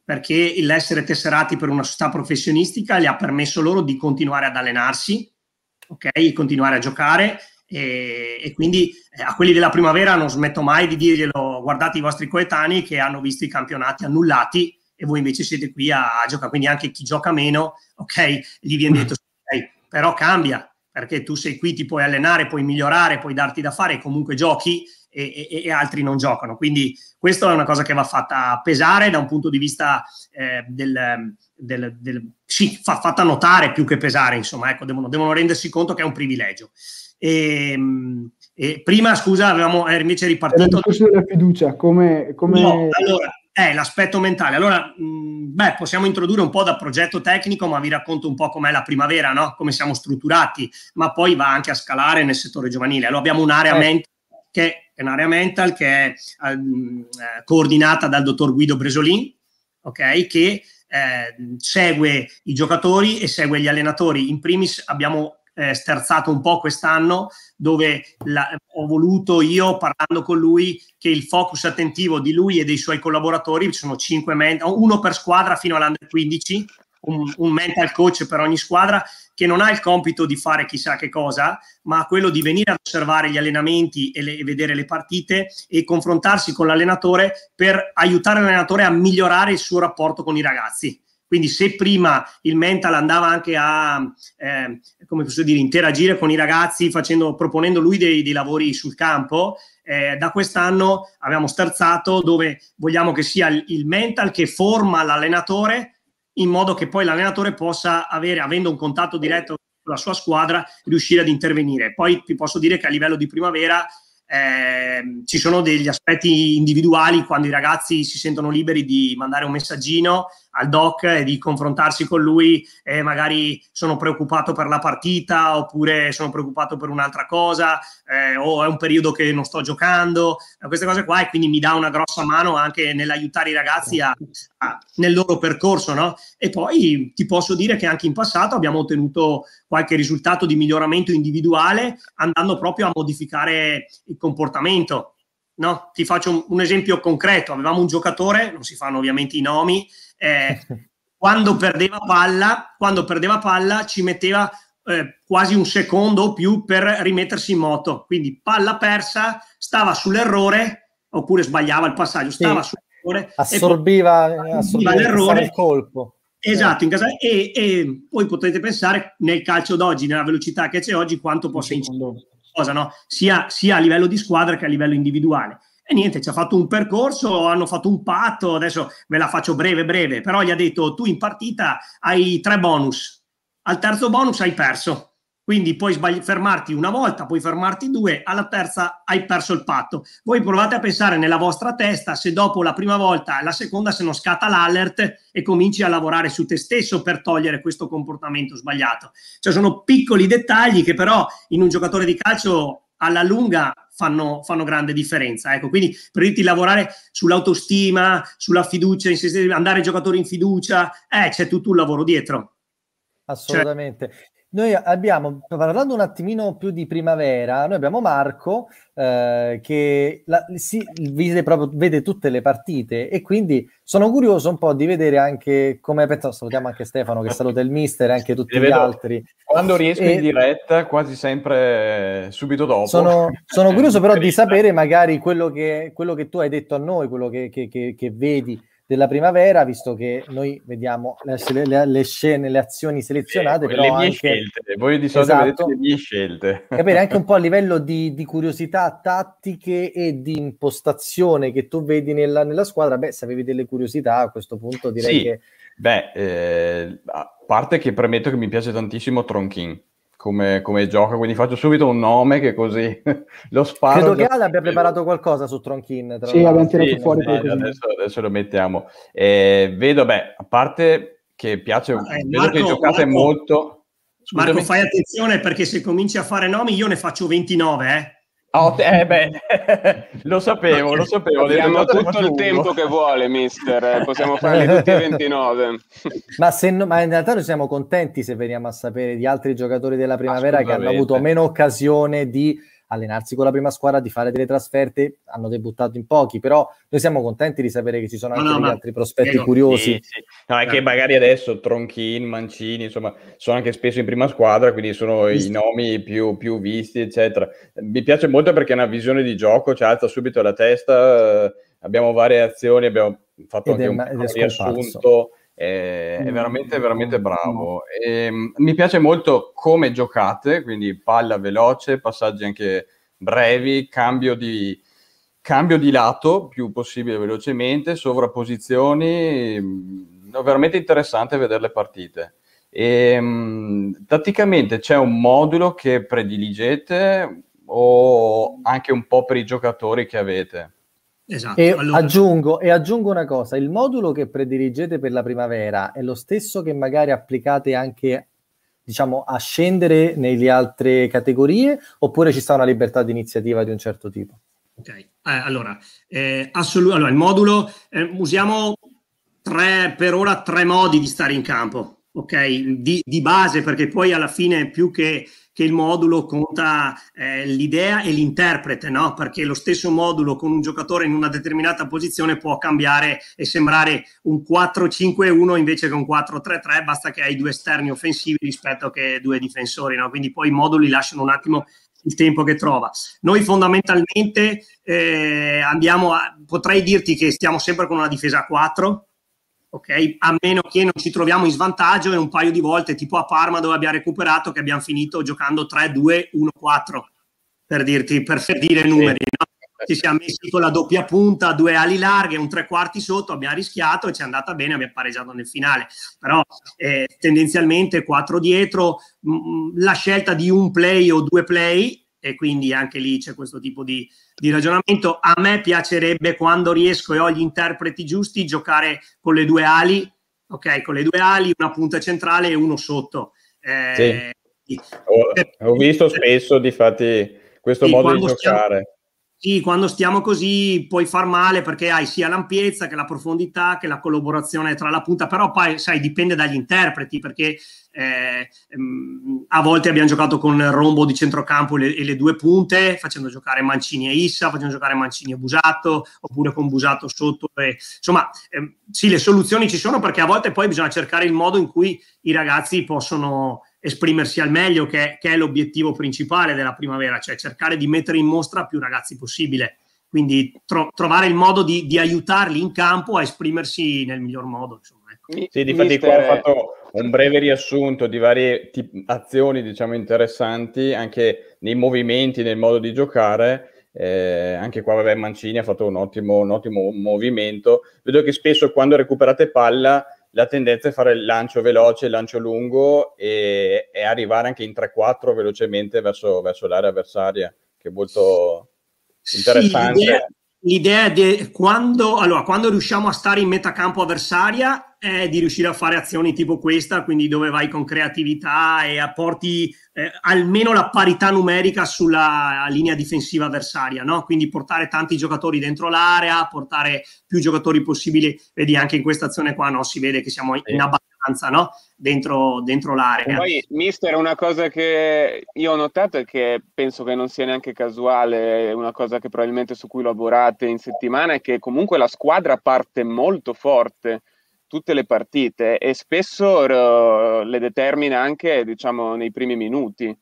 perché l'essere tesserati per una società professionistica gli ha permesso loro di continuare ad allenarsi, ok? Continuare a giocare e, e quindi eh, a quelli della primavera non smetto mai di dirglielo, guardate i vostri coetanei che hanno visto i campionati annullati e voi invece siete qui a, a giocare, quindi anche chi gioca meno, ok, gli viene detto, okay, però cambia, perché tu sei qui, ti puoi allenare, puoi migliorare, puoi darti da fare, comunque giochi e, e, e, altri non giocano. Quindi questa è una cosa che va fatta pesare da un punto di vista eh, del, del, del, sì, fa, fatta notare più che pesare, insomma, ecco, devono, devono rendersi conto che è un privilegio. E, ehm, e prima, scusa, avevamo invece ripartito... Discorso della fiducia, come... come... No, allora, è l'aspetto mentale. Allora, mh, beh, possiamo introdurre un po' da progetto tecnico, ma vi racconto un po' com'è la primavera, no? come siamo strutturati, ma poi va anche a scalare nel settore giovanile. Allora, abbiamo un'area eh. mental che è un'area mental che è eh, coordinata dal dottor Guido Bresolin, ok? Che eh, segue i giocatori e segue gli allenatori. In primis abbiamo eh, sterzato un po' quest'anno dove la, ho voluto io, parlando con lui, che il focus attentivo di lui e dei suoi collaboratori, sono cinque mental, uno per squadra fino all'Under 15, un, un mental coach per ogni squadra, che non ha il compito di fare chissà che cosa, ma quello di venire ad osservare gli allenamenti e, le, e, vedere le partite e confrontarsi con l'allenatore per aiutare l'allenatore a migliorare il suo rapporto con i ragazzi. Quindi se prima il mental andava anche a, eh, dire, interagire con i ragazzi facendo, proponendo lui dei, dei lavori sul campo, eh, da quest'anno abbiamo sterzato dove vogliamo che sia il mental che forma l'allenatore in modo che poi l'allenatore possa avere, avendo un contatto diretto con la sua squadra, riuscire ad intervenire. Poi vi posso dire che a livello di primavera eh, ci sono degli aspetti individuali quando i ragazzi si sentono liberi di mandare un messaggino al doc e di confrontarsi con lui e magari sono preoccupato per la partita oppure sono preoccupato per un'altra cosa eh, o è un periodo che non sto giocando, queste cose qua e quindi mi dà una grossa mano anche nell'aiutare i ragazzi a, a, nel loro percorso. No? E poi ti posso dire che anche in passato abbiamo ottenuto qualche risultato di miglioramento individuale andando proprio a modificare il comportamento. No? Ti faccio un, un esempio concreto. Avevamo un giocatore, non si fanno ovviamente i nomi, eh, quando perdeva palla, quando perdeva palla ci metteva eh, quasi un secondo o più per rimettersi in moto. Quindi palla persa, stava sull'errore oppure sbagliava il passaggio, stava sì. sull'errore. Assorbiva, poi, assorbiva l'errore. il colpo. Esatto, in casa, e, e, poi potete pensare nel calcio d'oggi, nella velocità che c'è oggi, quanto possa incidere cosa, no? sia, sia a livello di squadra che a livello individuale. E niente, ci ha fatto un percorso, hanno fatto un patto, adesso ve la faccio breve breve, però gli ha detto tu in partita hai tre bonus, al terzo bonus hai perso, quindi puoi sbagli- fermarti una volta, puoi fermarti due, alla terza hai perso il patto. Voi provate a pensare nella vostra testa se dopo la prima volta, la seconda, se non scatta l'alert e cominci a lavorare su te stesso per togliere questo comportamento sbagliato. Cioè sono piccoli dettagli che però in un giocatore di calcio alla lunga fanno, fanno grande differenza. Ecco, quindi per dirti lavorare sull'autostima, sulla fiducia, andare giocatori in fiducia, eh, c'è tutto un lavoro dietro. Assolutamente. Cioè, noi abbiamo, parlando un attimino più di primavera, noi abbiamo Marco eh, che la, si, vede, proprio, vede tutte le partite e quindi sono curioso un po' di vedere anche come penso, salutiamo anche Stefano che saluta il mister e anche tutti gli altri. Quando riesco e, in diretta, quasi sempre subito dopo. Sono, sono curioso però di sapere magari quello che, quello che tu hai detto a noi, quello che, che, che vedi della primavera, visto che noi vediamo le, le, le scene, le azioni selezionate, eh, però le mie anche... scelte. Voi di solito esatto, le mie scelte. Capire anche un po' a livello di, di curiosità tattiche e di impostazione che tu vedi nella, nella, squadra. Beh, se avevi delle curiosità a questo punto direi sì. che... Beh, eh, a parte che premetto che mi piace tantissimo Tronkin come, come gioca, quindi faccio subito un nome che così lo sparo. Credo che Ale abbia preparato qualcosa su Tronkin. Sì, abbiamo tirato sì, fuori sì, adesso, adesso, lo mettiamo. Eh, vedo, beh, a parte che piace, eh, vedo Marco, che giocate Marco, molto. Scusami. Marco, fai attenzione perché se cominci a fare nomi io ne faccio 29, eh. Oh, eh beh, lo sapevo, lo sapevo. Abbiamo tutto il tempo che vuole, mister. Eh, possiamo farli tutti e 29. ma, se no, ma in realtà noi siamo contenti se veniamo a sapere di altri giocatori della primavera che hanno avuto meno occasione di allenarsi con la prima squadra, di fare delle trasferte, hanno debuttato in pochi, però noi siamo contenti di sapere che ci sono anche no, no, altri prospetti curiosi. Sì, sì. No, è che magari adesso Tronchin, Mancini, insomma, sono anche spesso in prima squadra, quindi sono Visto. i nomi più, più, visti, eccetera. Mi piace molto perché è una visione di gioco, ci alza subito la testa, abbiamo varie azioni, abbiamo fatto ed anche è, un riassunto è, è veramente, veramente bravo. E, ehm, mi piace molto come giocate, quindi palla veloce, passaggi anche brevi, cambio di, cambio di lato più possibile velocemente, sovrapposizioni, mm, è veramente interessante vedere le partite. E, um, tatticamente c'è un modulo che prediligete o anche un po' per i giocatori che avete? Esatto. E, allora... aggiungo, e aggiungo una cosa, il modulo che prediligete per la primavera è lo stesso che magari applicate anche diciamo a scendere nelle altre categorie oppure ci sta una libertà di iniziativa di un certo tipo? Ok, eh, allora, eh, assolut- allora il modulo eh, usiamo tre, per ora tre modi di stare in campo, ok? Di, di base perché poi alla fine più che che il modulo conta eh, l'idea e l'interprete, no? Perché lo stesso modulo con un giocatore in una determinata posizione può cambiare e sembrare un 4-5-1 invece che un 4-3-3, basta che hai due esterni offensivi rispetto che due difensori, no? Quindi poi i moduli lasciano un attimo il tempo che trova. Noi fondamentalmente eh, andiamo a, potrei dirti che stiamo sempre con una difesa a 4, ok? A meno che non ci troviamo in svantaggio e un paio di volte, tipo a Parma dove abbiamo recuperato, che abbiamo finito giocando 3-2-1-4, per dirti, per dire numeri, no? Ci siamo messi con la doppia punta, due ali larghe, un tre quarti sotto, abbiamo rischiato e ci è andata bene, abbiamo pareggiato nel finale. Però eh, tendenzialmente quattro dietro, mh, mm, la scelta di un play o due play e quindi anche lì c'è questo tipo di, di, ragionamento. A me piacerebbe quando riesco e ho gli interpreti giusti giocare con le due ali, ok, con le due ali, una punta centrale e uno sotto. Eh, sì. ho, ho, visto spesso, difatti, questo modo di giocare. Stiamo, sì, quando stiamo così puoi far male perché hai sia l'ampiezza che la profondità che la collaborazione tra la punta, però poi sai dipende dagli interpreti perché eh, ehm, a volte abbiamo giocato con rombo di centrocampo le, e le due punte, facendo giocare Mancini e Issa, facendo giocare Mancini e Busato, oppure con Busato sotto. E, insomma, ehm, sì, le soluzioni ci sono perché a volte poi bisogna cercare il modo in cui i ragazzi possono esprimersi al meglio, che, che è l'obiettivo principale della primavera, cioè cercare di mettere in mostra più ragazzi possibile. Quindi tro- trovare il modo di, di, aiutarli in campo a esprimersi nel miglior modo. Insomma, ecco. Sì, difatti qua ho fatto un breve riassunto di varie tip- azioni, diciamo, interessanti, anche nei movimenti, nel modo di giocare. Eh, anche qua, vabbè, Mancini ha fatto un ottimo, un ottimo movimento. Vedo che spesso quando recuperate palla la tendenza è fare il lancio veloce, il lancio lungo e, e arrivare anche in 3-4 velocemente verso, verso, l'area avversaria, che è molto interessante. Sì, l'idea, l'idea di quando, allora, quando riusciamo a stare in metacampo avversaria è di riuscire a fare azioni tipo questa, quindi dove vai con creatività e apporti eh, almeno la parità numerica sulla linea difensiva avversaria, no? Quindi portare tanti giocatori dentro l'area, portare più giocatori possibili. Vedi anche in questa azione qua, no? Si vede che siamo in abbastanza no? dentro, dentro l'area. Poi, mister, una cosa che io ho notato e che penso che non sia neanche casuale, una cosa che probabilmente su cui lavorate in settimana, è che comunque la squadra parte molto forte tutte le partite e spesso uh, le determina anche diciamo nei primi minuti.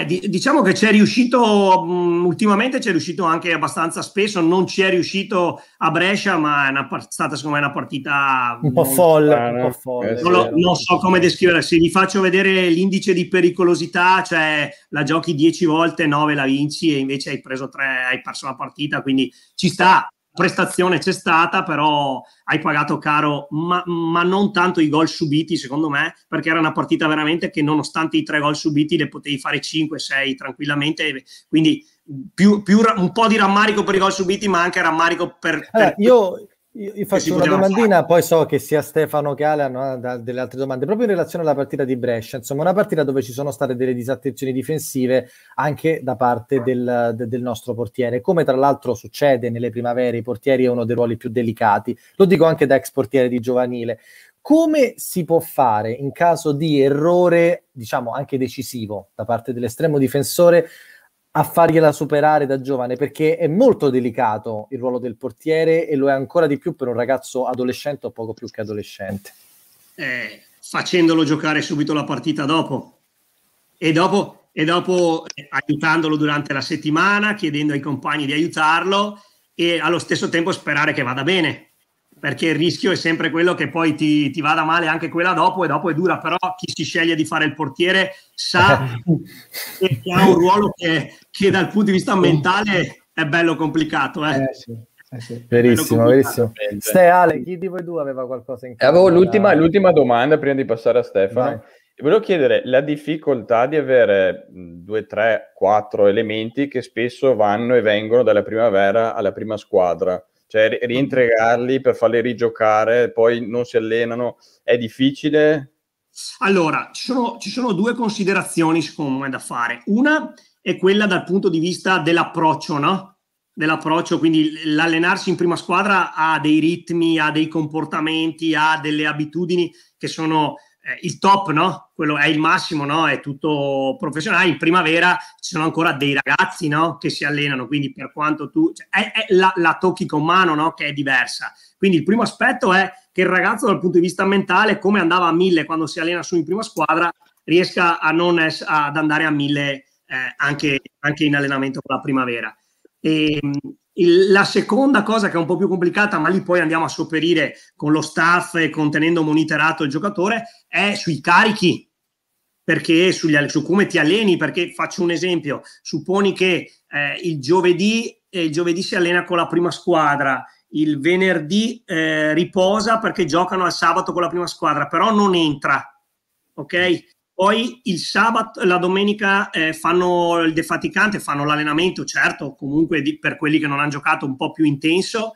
Eh, di, diciamo che c'è riuscito, mh, mm, ultimamente c'è riuscito anche abbastanza spesso, non ci è riuscito a Brescia, ma è una, stata secondo me una partita un po' folle. Un po folle. Non, lo, non, so come descriverla, se vi faccio vedere l'indice di pericolosità, cioè la giochi 10 volte, 9 la vinci e invece hai preso 3, hai perso la partita, quindi ci sta, prestazione c'è stata, però hai pagato caro, ma, ma, non tanto i gol subiti, secondo me, perché era una partita veramente che nonostante i tre gol subiti le potevi fare 5-6 tranquillamente, quindi più, più, un po' di rammarico per i gol subiti, ma anche rammarico per... per eh, io io faccio una domandina, fare. poi so che sia Stefano che Ale hanno delle altre domande, proprio in relazione alla partita di Brescia, insomma una partita dove ci sono state delle disattenzioni difensive anche da parte del, de, del nostro portiere, come tra l'altro succede nelle primavere, i portieri è uno dei ruoli più delicati, lo dico anche da ex portiere di giovanile. Come si può fare in caso di errore, diciamo anche decisivo, da parte dell'estremo difensore, a fargliela superare da giovane perché è molto delicato il ruolo del portiere e lo è ancora di più per un ragazzo adolescente o poco più che adolescente. Eh, facendolo giocare subito la partita dopo e dopo, e dopo eh, aiutandolo durante la settimana, chiedendo ai compagni di aiutarlo e allo stesso tempo sperare che vada bene perché il rischio è sempre quello che poi ti, ti, vada male anche quella dopo e dopo è dura, però chi si sceglie di fare il portiere sa che ha un ruolo che, che, dal punto di vista mentale è bello complicato. Eh. Eh, sì. Eh sì. Verissimo, verissimo. Ste Ale, chi di voi due aveva qualcosa in casa? Avevo l'ultima, l'ultima, domanda prima di passare a Stefano. Vai. Volevo chiedere la difficoltà di avere due, tre, quattro elementi che spesso vanno e vengono dalla primavera alla prima squadra cioè rientregarli per farli rigiocare, poi non si allenano, è difficile? Allora, ci sono, ci sono due considerazioni secondo me da fare. Una è quella dal punto di vista dell'approccio, no? Dell'approccio, quindi l'allenarsi in prima squadra ha dei ritmi, ha dei comportamenti, ha delle abitudini che sono eh, il top, no? Quello è il massimo, no? È tutto professionale. In primavera ci sono ancora dei ragazzi, no? Che si allenano, quindi per quanto tu... Cioè, è, è la, la, tocchi con mano, no? Che è diversa. Quindi il primo aspetto è che il ragazzo dal punto di vista mentale, come andava a mille quando si allena su in prima squadra, riesca a non es- ad andare a mille eh, anche, anche in allenamento con la primavera. E, ehm, il, la seconda cosa che è un po' più complicata, ma lì poi andiamo a sopperire con lo staff e contenendo monitorato il giocatore, è sui carichi, perché sugli, su come ti alleni, perché faccio un esempio, supponi che eh, il, giovedì, eh, il giovedì si allena con la prima squadra, il venerdì eh, riposa perché giocano al sabato con la prima squadra, però non entra, ok? Poi il sabato, la domenica eh, fanno il defaticante, fanno l'allenamento, certo, comunque di, per quelli che non hanno giocato un po' più intenso,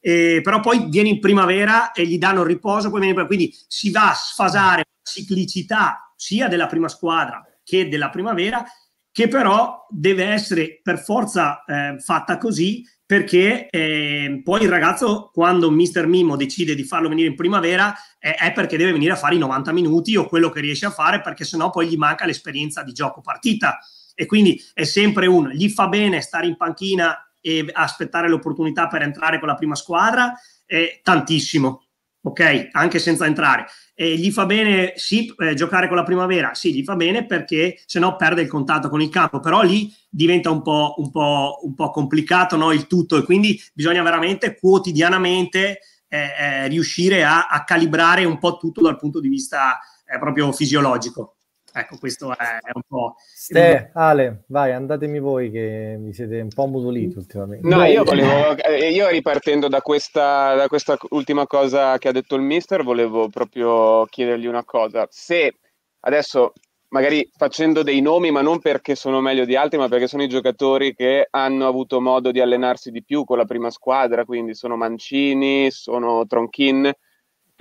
eh, però poi viene in primavera e gli danno il riposo, poi viene, quindi si va a sfasare la ciclicità sia della prima squadra che della primavera, che però deve essere per forza eh, fatta così perché eh, poi il ragazzo quando Mister Mimo decide di farlo venire in primavera eh, è perché deve venire a fare i 90 minuti o quello che riesce a fare perché sennò poi gli manca l'esperienza di gioco partita e quindi è sempre un gli fa bene stare in panchina e aspettare l'opportunità per entrare con la prima squadra eh, tantissimo ok? Anche senza entrare. E gli fa bene, sì, eh, giocare con la primavera, sì, gli fa bene perché se no perde il contatto con il campo, però lì diventa un po', un po', un po complicato no, il tutto e quindi bisogna veramente quotidianamente eh, eh, riuscire a, a, calibrare un po' tutto dal punto di vista eh, proprio fisiologico. Ecco, questo è, è un po'. Ste, Ale, vai, andatemi voi che vi siete un po' mutoliti ultimamente. No, io volevo, eh, io ripartendo da questa, da questa ultima cosa che ha detto il mister, volevo proprio chiedergli una cosa. Se adesso magari facendo dei nomi, ma non perché sono meglio di altri, ma perché sono i giocatori che hanno avuto modo di allenarsi di più con la prima squadra, quindi sono Mancini, sono Tronchin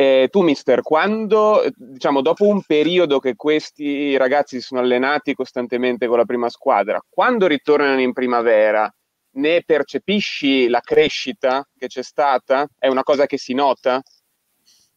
eh, tu, mister, quando, diciamo, dopo un periodo che questi ragazzi si sono allenati costantemente con la prima squadra, quando ritornano in primavera, ne percepisci la crescita che c'è stata? È una cosa che si nota?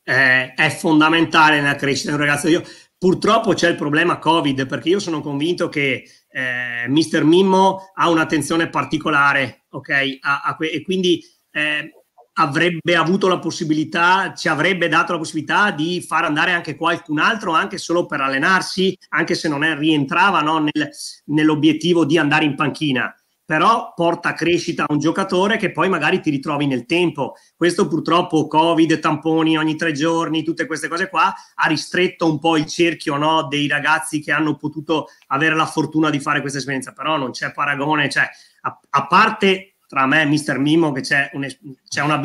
eh, è fondamentale nella crescita di un ragazzo. Io, purtroppo c'è il problema Covid perché io sono convinto che eh, Mister Mimmo ha un'attenzione particolare, ok? A, a que- e quindi eh, avrebbe avuto la possibilità, ci avrebbe dato la possibilità di far andare anche qualcun altro, anche solo per allenarsi, anche se non è, rientrava no, nel, nell'obiettivo di andare in panchina. Però porta crescita a un giocatore che poi magari ti ritrovi nel tempo. Questo purtroppo Covid, tamponi ogni tre giorni, tutte queste cose qua, ha ristretto un po' il cerchio no, dei ragazzi che hanno potuto avere la fortuna di fare questa esperienza. Però non c'è paragone, cioè, a, a parte tra me e Mister Mimo che c'è, un, c'è una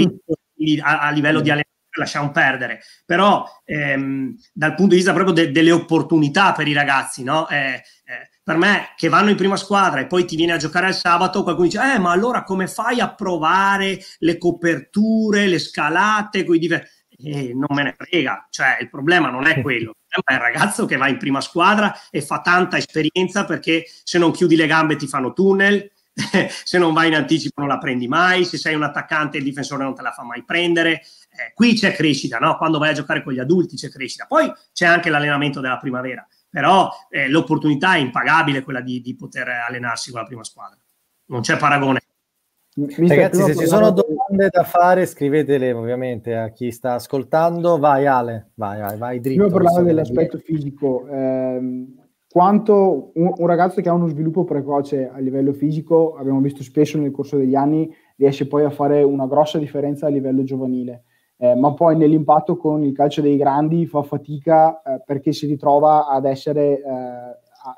a, a livello di allenamento lasciamo perdere, però ehm, dal punto di vista proprio de, delle opportunità per i ragazzi, no? Eh, eh, per me che vanno in prima squadra e poi ti viene a giocare al sabato, qualcuno dice, eh ma allora come fai a provare le coperture, le scalate, diver-? Eh, non me ne frega, cioè il problema non è quello, il problema è il ragazzo che va in prima squadra e fa tanta esperienza perché se non chiudi le gambe ti fanno tunnel, se non vai in anticipo non la prendi mai, se sei un attaccante il difensore non te la fa mai prendere. Eh, qui c'è crescita, no? quando vai a giocare con gli adulti c'è crescita. Poi c'è anche l'allenamento della primavera, però eh, l'opportunità è impagabile quella di, di, poter allenarsi con la prima squadra. Non c'è paragone. Ragazzi, se ci sono domande da fare, scrivetele ovviamente a chi sta ascoltando. Vai Ale, vai, vai, vai dritto. Prima parlavo dell'aspetto fisico. Ehm, quanto un, un, ragazzo che ha uno sviluppo precoce a livello fisico, abbiamo visto spesso nel corso degli anni, riesce poi a fare una grossa differenza a livello giovanile. Eh, ma poi nell'impatto con il calcio dei grandi fa fatica eh, perché si ritrova ad essere, eh,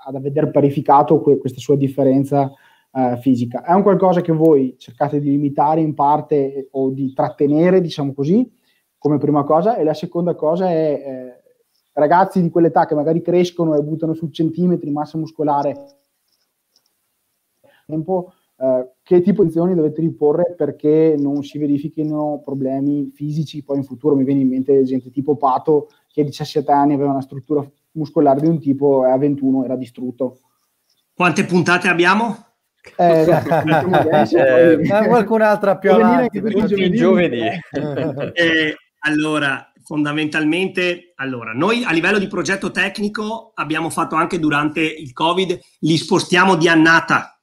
ad aver parificato que- questa sua differenza eh, fisica. È un qualcosa che voi cercate di limitare in parte o di trattenere, diciamo così, come prima cosa, e la seconda cosa è eh, ragazzi di quell'età che magari crescono e buttano su centimetri massa muscolare, tempo, eh, che tipo di azioni dovete riporre perché non si verifichino problemi fisici poi in futuro? Mi viene in mente gente tipo Pato che a 17 anni aveva una struttura muscolare di un tipo e a 21 era distrutto. Quante puntate abbiamo? Eh, eh, qualcun altro più avanti, i giovedì. eh, allora, fondamentalmente, allora, noi a livello di progetto tecnico abbiamo fatto anche durante il Covid, li spostiamo di annata,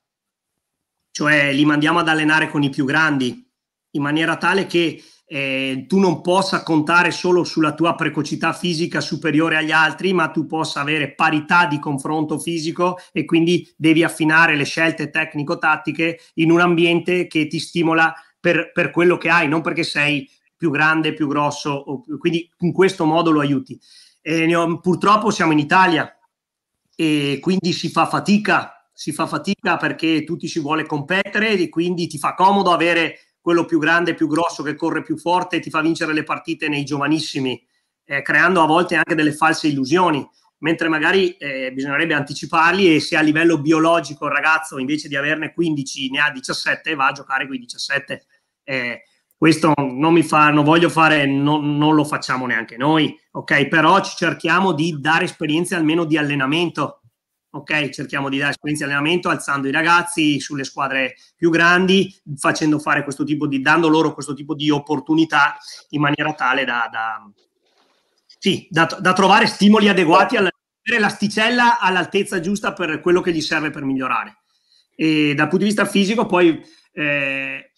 cioè li mandiamo ad allenare con i più grandi, in maniera tale che eh, tu non possa contare solo sulla tua precocità fisica superiore agli altri, ma tu possa avere parità di confronto fisico e quindi devi affinare le scelte tecnico-tattiche in un ambiente che ti stimola per, per quello che hai, non perché sei più grande, più grosso, quindi in questo modo lo aiuti. Ho, purtroppo siamo in Italia e quindi si fa fatica, si fa fatica perché tutti si vuole competere e quindi ti fa comodo avere quello più grande, più grosso, che corre più forte e ti fa vincere le partite nei giovanissimi, eh, creando a volte anche delle false illusioni, mentre magari eh, bisognerebbe anticiparli e se a livello biologico il ragazzo invece di averne 15 ne ha 17 va a giocare con i 17. Eh, questo non mi fa, non voglio fare, non, non, lo facciamo neanche noi, ok? Però cerchiamo di dare esperienze almeno di allenamento, ok? Cerchiamo di dare esperienze di allenamento alzando i ragazzi sulle squadre più grandi, facendo fare questo tipo di, dando loro questo tipo di opportunità in maniera tale da, da, sì, da, da trovare stimoli adeguati alla l'asticella all'altezza giusta per quello che gli serve per migliorare. E dal punto di vista fisico, poi eh,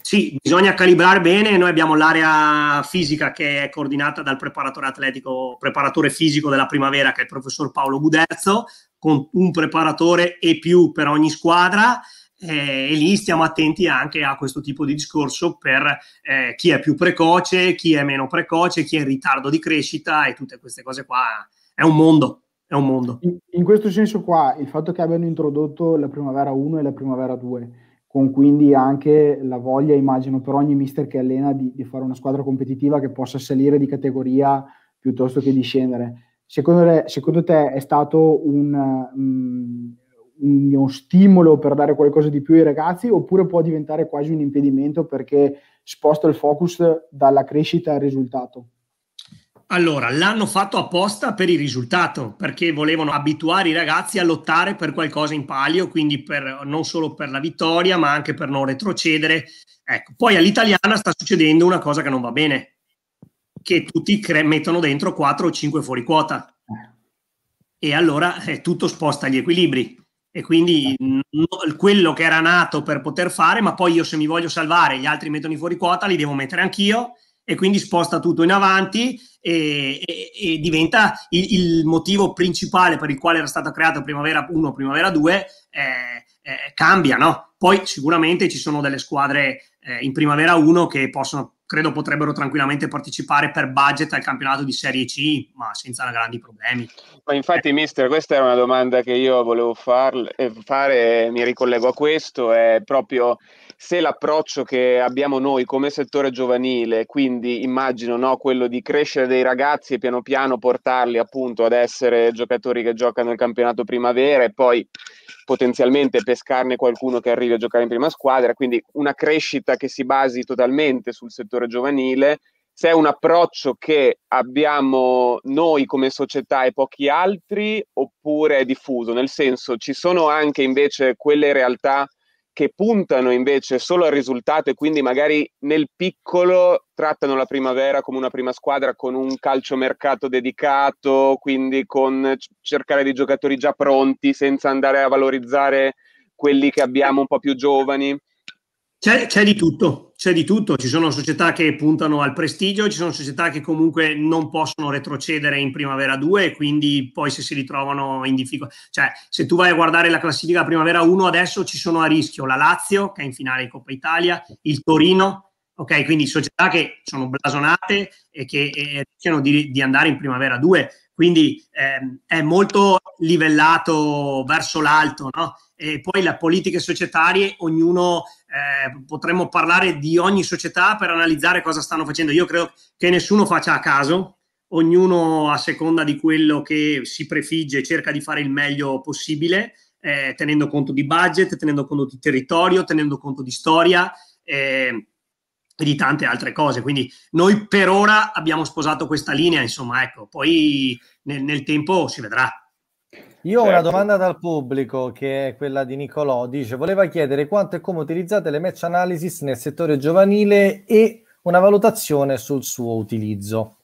sì, bisogna calibrare bene. Noi abbiamo l'area fisica che è coordinata dal preparatore atletico, preparatore fisico della primavera, che è il professor Paolo Gudezzo, con un preparatore e più per ogni squadra. Eh, e lì stiamo attenti anche a questo tipo di discorso per eh, chi è più precoce, chi è meno precoce, chi è in ritardo di crescita e tutte queste cose qua. È un mondo. È un mondo. In, in questo senso qua, il fatto che abbiano introdotto la primavera 1 e la primavera 2 con quindi anche la voglia, immagino, per ogni mister che allena di, di, fare una squadra competitiva che possa salire di categoria piuttosto che di scendere. Secondo, te, secondo te è stato un, um, uno stimolo per dare qualcosa di più ai ragazzi oppure può diventare quasi un impedimento perché sposta il focus dalla crescita al risultato? Allora, l'hanno fatto apposta per il risultato, perché volevano abituare i ragazzi a lottare per qualcosa in palio, quindi per, non solo per la vittoria, ma anche per non retrocedere. Ecco, poi all'italiana sta succedendo una cosa che non va bene. che tutti cre- mettono dentro 4 o 5 fuori quota. E allora eh, tutto sposta gli equilibri. E quindi no, quello che era nato per poter fare, ma poi io se mi voglio salvare, gli altri mettono i fuori quota, li devo mettere anch'io e quindi sposta tutto in avanti e, e, diventa il, il, motivo principale per il quale era stata creata Primavera 1, Primavera 2, eh, eh, cambia, no? Poi sicuramente ci sono delle squadre eh, in Primavera 1 che possono, credo potrebbero tranquillamente partecipare per budget al campionato di Serie C, ma senza grandi problemi. Ma infatti, mister, questa era una domanda che io volevo far, eh, fare, mi ricollego a questo, è proprio se l'approccio che abbiamo noi come settore giovanile, quindi immagino no, quello di crescere dei ragazzi e piano piano portarli appunto ad essere giocatori che giocano il campionato primavera e poi potenzialmente pescarne qualcuno che arrivi a giocare in prima squadra, quindi una crescita che si basi totalmente sul settore giovanile, se è un approccio che abbiamo noi come società e pochi altri oppure è diffuso, nel senso ci sono anche invece quelle realtà che puntano invece solo al risultato e quindi magari nel piccolo trattano la primavera come una prima squadra con un calciomercato dedicato, quindi con cercare dei giocatori già pronti senza andare a valorizzare quelli che abbiamo un po' più giovani. C'è, c'è, di tutto, c'è di tutto. Ci sono società che puntano al prestigio, ci sono società che comunque non possono retrocedere in Primavera 2 e quindi poi se si ritrovano in difficoltà. Cioè, se tu vai a guardare la classifica Primavera 1 adesso ci sono a rischio la Lazio, che è in finale di Coppa Italia, il Torino, ok? Quindi società che sono blasonate e che eh, rischiano di, di andare in Primavera 2 quindi ehm, è molto livellato verso l'alto, no? E poi le politiche societarie, ognuno eh, potremmo parlare di ogni società per analizzare cosa stanno facendo. Io credo che nessuno faccia a caso, ognuno a seconda di quello che si prefigge cerca di fare il meglio possibile, eh, tenendo conto di budget, tenendo conto di territorio, tenendo conto di storia. Eh, e di tante altre cose. Quindi noi per ora abbiamo sposato questa linea, insomma, ecco, poi nel, nel tempo si vedrà. Io ho certo. una domanda dal pubblico che è quella di Nicolò, dice voleva chiedere quanto e come utilizzate le match analysis nel settore giovanile e una valutazione sul suo utilizzo.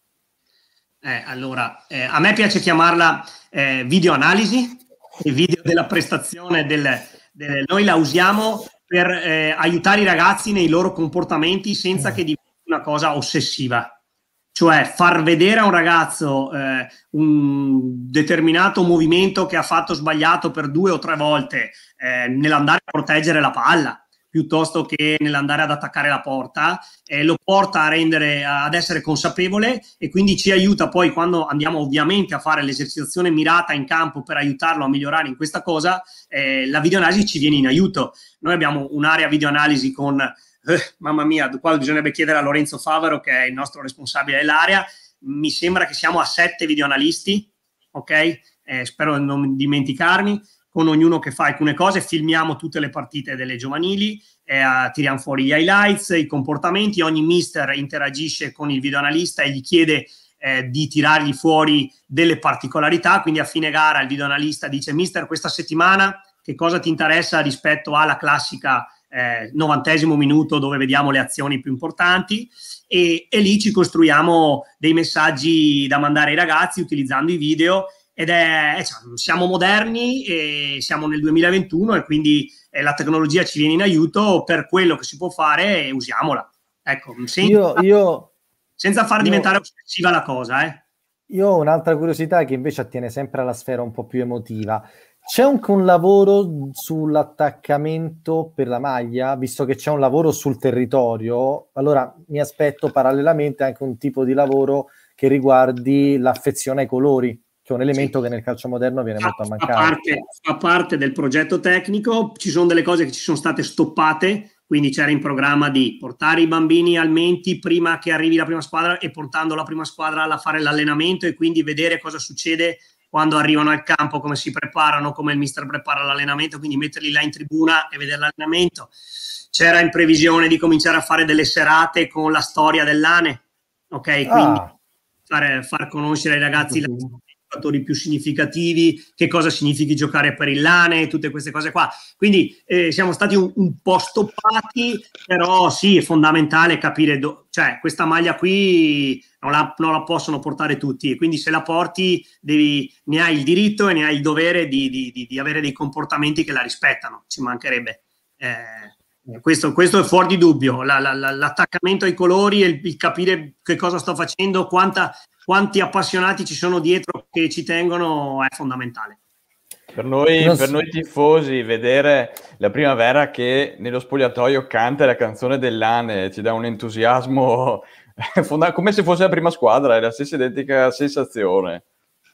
Eh, allora, eh, a me piace chiamarla eh, video analisi, il video della prestazione del, del, noi la usiamo per eh, aiutare i ragazzi nei loro comportamenti senza mm. che diventi una cosa ossessiva. Cioè far vedere a un ragazzo eh, un determinato movimento che ha fatto sbagliato per due o tre volte eh, nell'andare a proteggere la palla, piuttosto che nell'andare ad attaccare la porta, eh, lo porta a rendere, ad essere consapevole e quindi ci aiuta poi quando andiamo ovviamente a fare l'esercitazione mirata in campo per aiutarlo a migliorare in questa cosa, eh, la videoanalisi ci viene in aiuto. Noi abbiamo un'area videoanalisi con, eh, mamma mia, qua bisognerebbe chiedere a Lorenzo Favaro che è il nostro responsabile dell'area, mi sembra che siamo a sette videoanalisti, ok? Eh, spero di non dimenticarmi con ognuno che fa alcune cose, filmiamo tutte le partite delle giovanili, eh, tiriamo fuori gli highlights, i comportamenti, ogni mister interagisce con il videoanalista e gli chiede eh, di tirargli fuori delle particolarità, quindi a fine gara il videoanalista dice mister questa settimana che cosa ti interessa rispetto alla classica eh, novantesimo minuto dove vediamo le azioni più importanti e, e lì ci costruiamo dei messaggi da mandare ai ragazzi utilizzando i video ed è, eh, cioè, siamo moderni e siamo nel 2021 e quindi eh, la tecnologia ci viene in aiuto per quello che si può fare e usiamola. Ecco, senza, io, io, senza far io, diventare ossessiva la cosa. Eh. Io ho un'altra curiosità che invece attiene sempre alla sfera un po' più emotiva. C'è anche un lavoro sull'attaccamento per la maglia, visto che c'è un lavoro sul territorio, allora mi aspetto parallelamente anche un tipo di lavoro che riguardi l'affezione ai colori che è un elemento sì. che nel calcio moderno viene molto a mancare. Fa parte, fa parte del progetto tecnico, ci sono delle cose che ci sono state stoppate, quindi c'era in programma di portare i bambini al menti prima che arrivi la prima squadra e portando la prima squadra a fare l'allenamento e quindi vedere cosa succede quando arrivano al campo, come si preparano, come il mister prepara l'allenamento, quindi metterli là in tribuna e vedere l'allenamento. C'era in previsione di cominciare a fare delle serate con la storia dell'ANE, ok? Quindi ah. fare, far conoscere ai ragazzi la giocatori più significativi, che cosa significhi giocare per il Lane, tutte queste cose qua. Quindi eh, siamo stati un, un, po' stoppati, però sì, è fondamentale capire, do- cioè questa maglia qui non la, non la, possono portare tutti, quindi se la porti devi, ne hai il diritto e ne hai il dovere di, di, di, di avere dei comportamenti che la rispettano, ci mancherebbe. Eh, questo, questo, è fuori di dubbio, la, la, l'attaccamento ai colori e il, il, capire che cosa sto facendo, quanta, quanti appassionati ci sono dietro che ci tengono è fondamentale. Per noi, so. per noi, tifosi, vedere la primavera che nello spogliatoio canta la canzone dell'Ane ci dà un entusiasmo come se fosse la prima squadra, è la stessa identica sensazione.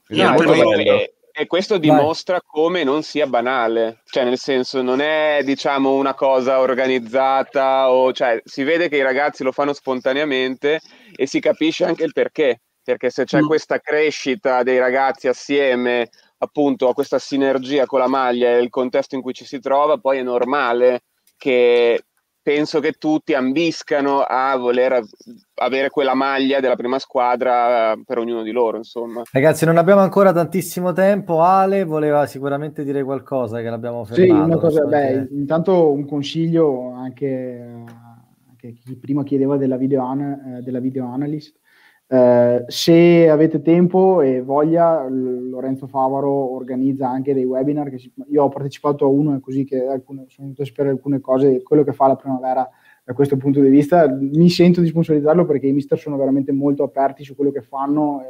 No, è molto bello. È, e questo dimostra Vai. come non sia banale, cioè nel senso non è diciamo una cosa organizzata o cioè si vede che i ragazzi lo fanno spontaneamente e si capisce anche il perché, perché se c'è mm. questa crescita dei ragazzi assieme appunto a questa sinergia con la maglia e il contesto in cui ci si trova, poi è normale che penso che tutti ambiscano a voler avere quella maglia della prima squadra per ognuno di loro, insomma. Ragazzi, non abbiamo ancora tantissimo tempo. Ale voleva sicuramente dire qualcosa che l'abbiamo fermato. Sì, una cosa, beh, intanto un consiglio anche, anche chi prima chiedeva della video, an- della video analyst eh, se avete tempo e voglia, Lorenzo Favaro organizza anche dei webinar. Si, io ho partecipato a uno così che alcune, sono venuto a sapere alcune cose, quello che fa la primavera da questo punto di vista. Mi sento di sponsorizzarlo perché i mister sono veramente molto aperti su quello che fanno.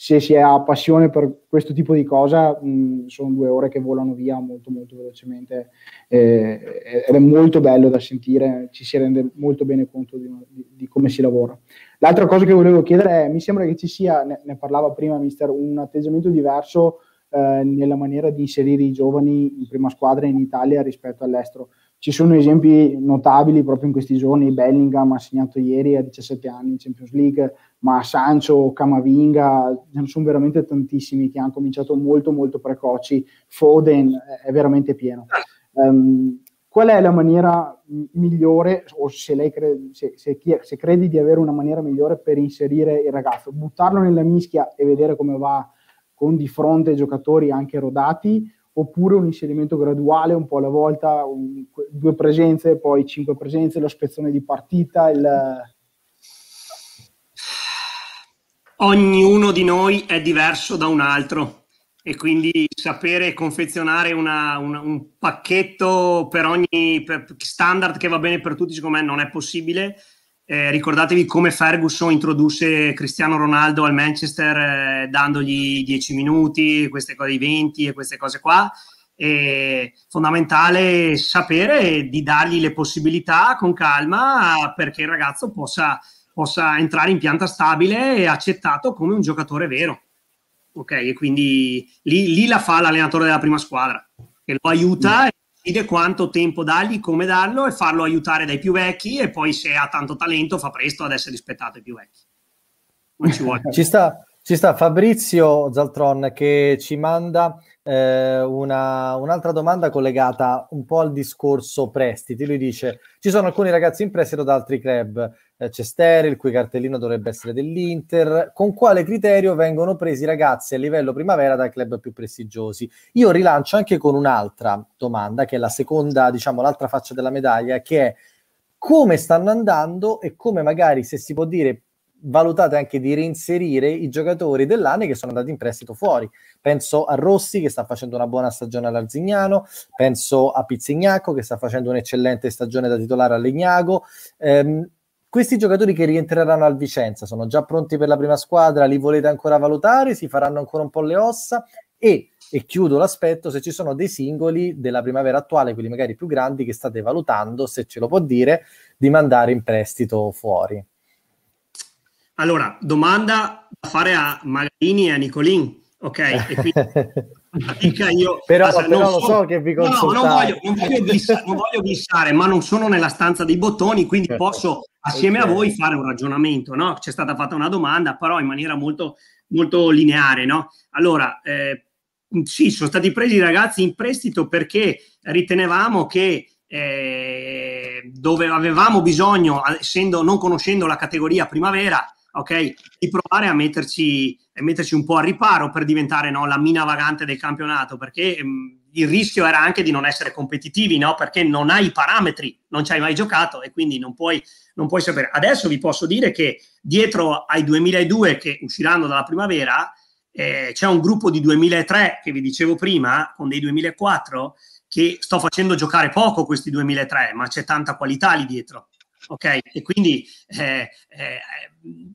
Se si ha passione per questo tipo di cosa, mh, sono due ore che volano via molto molto velocemente eh, ed è molto bello da sentire, ci si rende molto bene conto di, di, di come si lavora. L'altra cosa che volevo chiedere è, mi sembra che ci sia, ne, ne parlava prima Mister, un atteggiamento diverso eh, nella maniera di inserire i giovani in prima squadra in Italia rispetto all'estero. Ci sono esempi notabili proprio in questi giorni, Bellingham ha segnato ieri a 17 anni in Champions League, ma Sancho, Camavinga, ce ne sono veramente tantissimi che hanno cominciato molto molto precoci, Foden è veramente pieno. Um, qual è la maniera migliore, o se lei crede, se, se, se, credi di avere una maniera migliore per inserire il ragazzo, buttarlo nella mischia e vedere come va con di fronte giocatori anche rodati, oppure un inserimento graduale, un po' alla volta, un, due presenze, poi cinque presenze, lo spezzone di partita, il... Ognuno di noi è diverso da un altro e quindi sapere confezionare una, una, un pacchetto per ogni per standard che va bene per tutti, secondo me non è possibile. Eh, ricordatevi come Ferguson introdusse Cristiano Ronaldo al Manchester eh, dandogli 10 minuti, queste cose, i 20 e queste cose qua. È fondamentale sapere di dargli le possibilità con calma perché il ragazzo possa, possa entrare in pianta stabile e accettato come un giocatore vero ok? E quindi lì, lì, la fa l'allenatore della prima squadra, che lo aiuta e decide quanto tempo dargli, come darlo e farlo aiutare dai più vecchi e poi se ha tanto talento fa presto ad essere rispettato ai più vecchi. Non ci vuole. ci sta, ci sta Fabrizio Zaltron che ci manda eh, una, un'altra domanda collegata un po' al discorso prestiti. Lui dice: Ci sono alcuni ragazzi in prestito da altri club. Eh, c'è Steri, il cui cartellino dovrebbe essere dell'Inter. Con quale criterio vengono presi i ragazzi a livello primavera dai club più prestigiosi? Io rilancio anche con un'altra domanda, che è la seconda, diciamo, l'altra faccia della medaglia, che è come stanno andando e come magari, se si può dire, valutate anche di reinserire i giocatori dell'anno che sono andati in prestito fuori. Penso a Rossi che sta facendo una buona stagione all'Arzignano, penso a Pizzignacco che sta facendo un'eccellente stagione da titolare a Legnago. Ehm, questi giocatori che rientreranno al Vicenza sono già pronti per la prima squadra, li volete ancora valutare, si faranno ancora un po' le ossa e, e chiudo l'aspetto, se ci sono dei singoli della primavera attuale, quelli magari più grandi, che state valutando, se ce lo può dire, di mandare in prestito fuori. Allora, domanda da fare a Magarini e a Nicolin, ok? E quindi, io, però, ah, però non lo so, che vi consultate. No, non voglio, non, voglio glissare, non voglio glissare, ma non sono nella stanza dei bottoni, quindi posso assieme okay. a voi fare un ragionamento, no? C'è stata fatta una domanda, però in maniera molto, molto lineare, no? Allora, eh, sì, sono stati presi i ragazzi in prestito perché ritenevamo che eh, dove avevamo bisogno, essendo non conoscendo la categoria primavera, ok? Di provare a metterci metterci un po' a riparo per diventare no, la mina vagante del campionato, perché mh, mm, il rischio era anche di non essere competitivi, no? perché non hai i parametri, non ci hai mai giocato e quindi non puoi, non puoi sapere. Adesso vi posso dire che dietro ai 2002 che usciranno dalla primavera eh, c'è un gruppo di 2003 che vi dicevo prima, con dei 2004, che sto facendo giocare poco questi 2003, ma c'è tanta qualità lì dietro. Ok, e quindi eh, eh,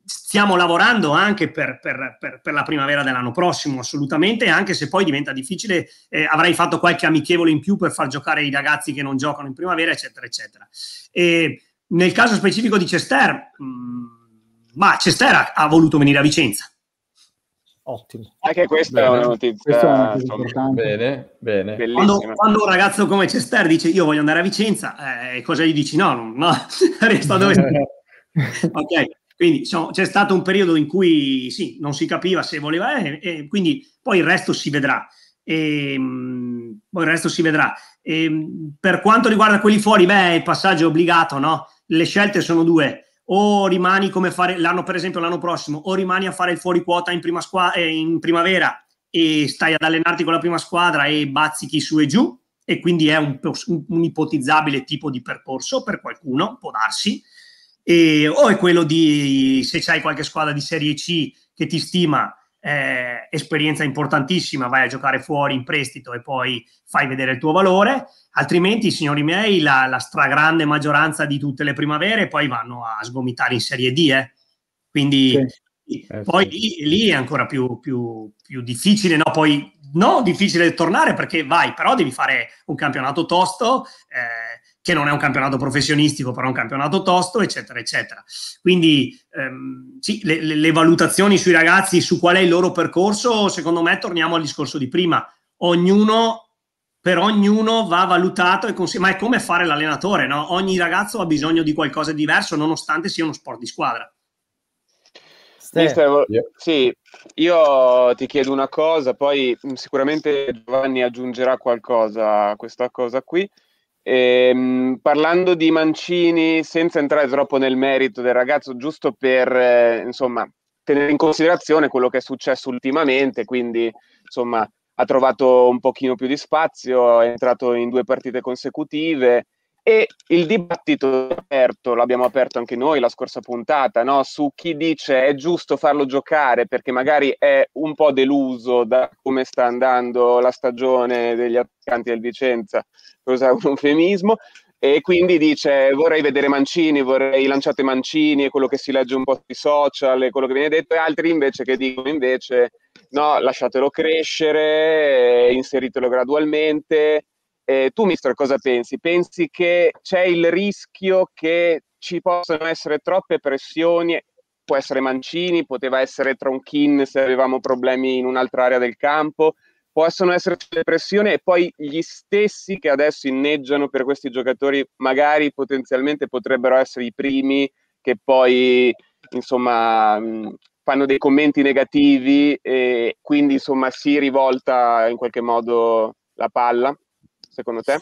stiamo lavorando anche per, per, per, per, la primavera dell'anno prossimo, assolutamente, anche se poi diventa difficile, eh, avrei fatto qualche amichevole in più per far giocare i ragazzi che non giocano in primavera, eccetera, eccetera. E nel caso specifico di Cester, mh, mm, ma Cester ha, ha voluto venire a Vicenza Ottimo. Anche questa bene. è una notizia, è una notizia bene, bene. Quando, quando, un ragazzo come Cester dice io voglio andare a Vicenza, eh, cosa gli dici? No, no, no. resta dove Ok, quindi insomma, c'è stato un periodo in cui sì, non si capiva se voleva, eh, e quindi poi il resto si vedrà. E, ehm, poi il resto si vedrà. E, ehm, per quanto riguarda quelli fuori, beh, il passaggio è obbligato, no? Le scelte sono due o rimani come fare l'anno, per esempio, l'anno prossimo, o rimani a fare il fuori quota in, prima squa- eh, in primavera e stai ad allenarti con la prima squadra e bazzichi su e giù, e quindi è un, un, un ipotizzabile tipo di percorso per qualcuno, può darsi, e, o è quello di se c'hai qualche squadra di Serie C che ti stima eh, esperienza importantissima, vai a giocare fuori in prestito e poi fai vedere il tuo valore, altrimenti, signori miei, la, la stragrande maggioranza di tutte le primavere poi vanno a sgomitare in Serie D. Eh. Quindi sì. eh, poi lì, lì, è ancora più, più, più difficile, no? Poi no, difficile tornare perché vai, però devi fare un campionato tosto. Eh, che non è un campionato professionistico, però è un campionato tosto, eccetera, eccetera. Quindi ehm, sì, le, le, le, valutazioni sui ragazzi, su qual è il loro percorso, secondo me torniamo al discorso di prima. Ognuno, per ognuno va valutato, e cons- ma è come fare l'allenatore, no? Ogni ragazzo ha bisogno di qualcosa di diverso, nonostante sia uno sport di squadra. Mister, sì, io ti chiedo una cosa, poi sicuramente Giovanni aggiungerà qualcosa a questa cosa qui. Ehm, parlando di Mancini, senza entrare troppo nel merito del ragazzo, giusto per eh, insomma, tenere in considerazione quello che è successo ultimamente, quindi insomma, ha trovato un pochino più di spazio, è entrato in due partite consecutive, e il dibattito aperto, l'abbiamo aperto anche noi la scorsa puntata, no? su chi dice è giusto farlo giocare perché magari è un po' deluso da come sta andando la stagione degli attaccanti del Vicenza, usare un eufemismo, e quindi dice vorrei vedere Mancini, vorrei lanciate Mancini, è quello che si legge un po' sui social, è quello che viene detto, e altri invece che dicono invece no, lasciatelo crescere, inseritelo gradualmente, eh, tu, mister, cosa pensi? Pensi che c'è il rischio che ci possano essere troppe pressioni? Può essere Mancini, poteva essere Tronchin se avevamo problemi in un'altra area del campo. Possono essere le pressioni e poi gli stessi che adesso inneggiano per questi giocatori magari potenzialmente potrebbero essere i primi che poi insomma fanno dei commenti negativi e quindi insomma si rivolta in qualche modo la palla secondo te?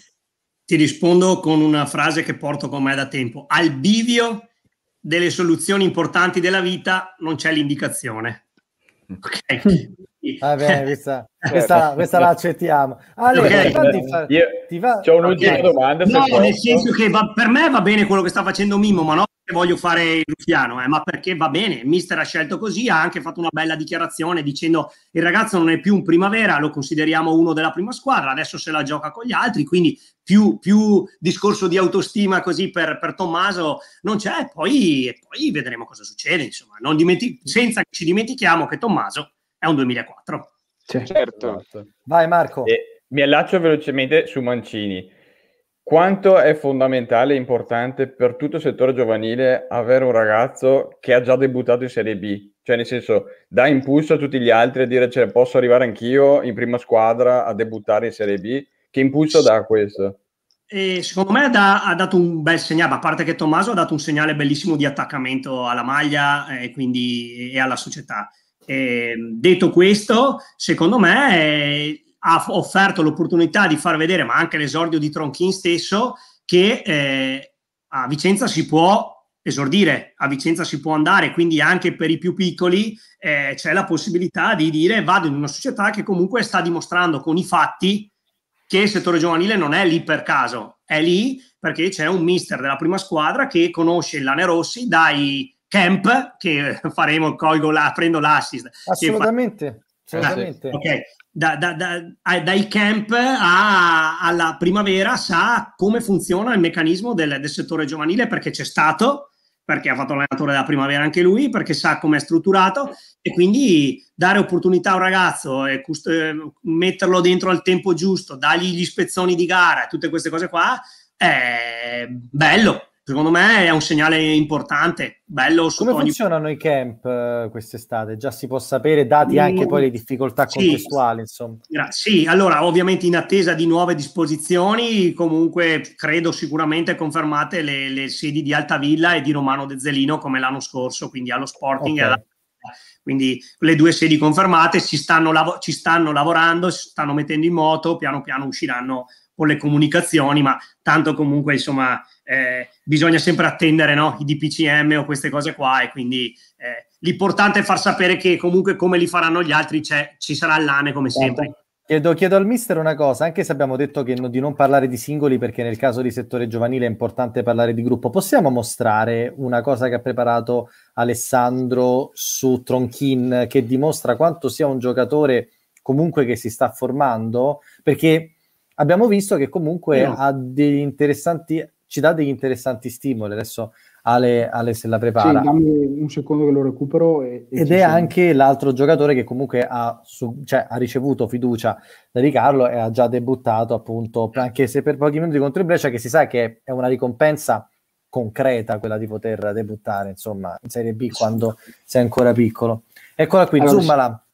Ti rispondo con una frase che porto con me da tempo. Al bivio delle soluzioni importanti della vita non c'è l'indicazione. Ok. Va bene, questa, questa, questa la accettiamo. Allora, okay. fa, Io ti va... C'ho un'ultima okay. domanda. No, nel senso che va, per me va bene quello che sta facendo Mimo, ma no voglio fare il ruffiano, eh, ma perché va bene, il mister ha scelto così, ha anche fatto una bella dichiarazione dicendo il ragazzo non è più un primavera, lo consideriamo uno della prima squadra, adesso se la gioca con gli altri, quindi più, più discorso di autostima così per, per Tommaso non c'è, poi, poi vedremo cosa succede, insomma, dimenti- senza che ci dimentichiamo che Tommaso è un 2004. Certo. Vai Marco. Eh, mi allaccio velocemente su Mancini quanto è fondamentale e importante per tutto il settore giovanile avere un ragazzo che ha già debuttato in Serie B? Cioè, nel senso, dà impulso a tutti gli altri a dire cioè, posso arrivare anch'io in prima squadra a debuttare in Serie B? Che impulso dà questo? E secondo me da, ha dato un bel segnale, a parte che Tommaso ha dato un segnale bellissimo di attaccamento alla maglia e, eh, quindi, e alla società. E, detto questo, secondo me eh, ha offerto l'opportunità di far vedere, ma anche l'esordio di Tronchin stesso, che eh, a Vicenza si può esordire, a Vicenza si può andare, quindi anche per i più piccoli eh, c'è la possibilità di dire vado in una società che comunque sta dimostrando con i fatti che il settore giovanile non è lì per caso, è lì perché c'è un mister della prima squadra che conosce il Lane Rossi dai camp che faremo, colgo la, prendo l'assist. Assolutamente. Fa... assolutamente. Okay. Da, da, da, dai camp a, alla primavera sa come funziona il meccanismo del, del settore giovanile perché c'è stato perché ha fatto l'allenatore della primavera anche lui, perché sa come è strutturato e quindi dare opportunità a un ragazzo e cust- eh, metterlo dentro al tempo giusto, dargli gli spezzoni di gara, tutte queste cose qua, è bello. Secondo me è un segnale importante, bello. Come funzionano ogni... i camp uh, quest'estate? Già si può sapere, dati anche poi le difficoltà contestuali, sì, insomma. Sì, allora ovviamente in attesa di nuove disposizioni, comunque credo sicuramente confermate le, le sedi di Altavilla e di Romano De Zelino come l'anno scorso, quindi allo Sporting okay. e alla quindi le due sedi confermate ci stanno, lav- ci stanno lavorando, si stanno mettendo in moto, piano piano usciranno con le comunicazioni, ma tanto comunque insomma eh, bisogna sempre attendere no? i DPCM o queste cose qua e quindi eh, l'importante è far sapere che comunque come li faranno gli altri ci sarà l'ANE come certo. sempre. Chiedo, chiedo, al mister una cosa, anche se abbiamo detto che no, di non parlare di singoli perché nel caso di settore giovanile è importante parlare di gruppo, possiamo mostrare una cosa che ha preparato Alessandro su Tronchin che dimostra quanto sia un giocatore comunque che si sta formando? Perché abbiamo visto che comunque no. ha degli interessanti, ci dà degli interessanti stimoli. Adesso Ale, Ale se la prepara. Sì, un secondo che lo recupero. E, e Ed è sono. anche l'altro giocatore che comunque ha, su, cioè, ha, ricevuto fiducia da Riccardo e ha già debuttato appunto, anche se per pochi minuti contro il Brescia, che si sa che è una ricompensa concreta quella di poter debuttare insomma in Serie B quando sei ancora piccolo. Eccola qui, allora, zoomala.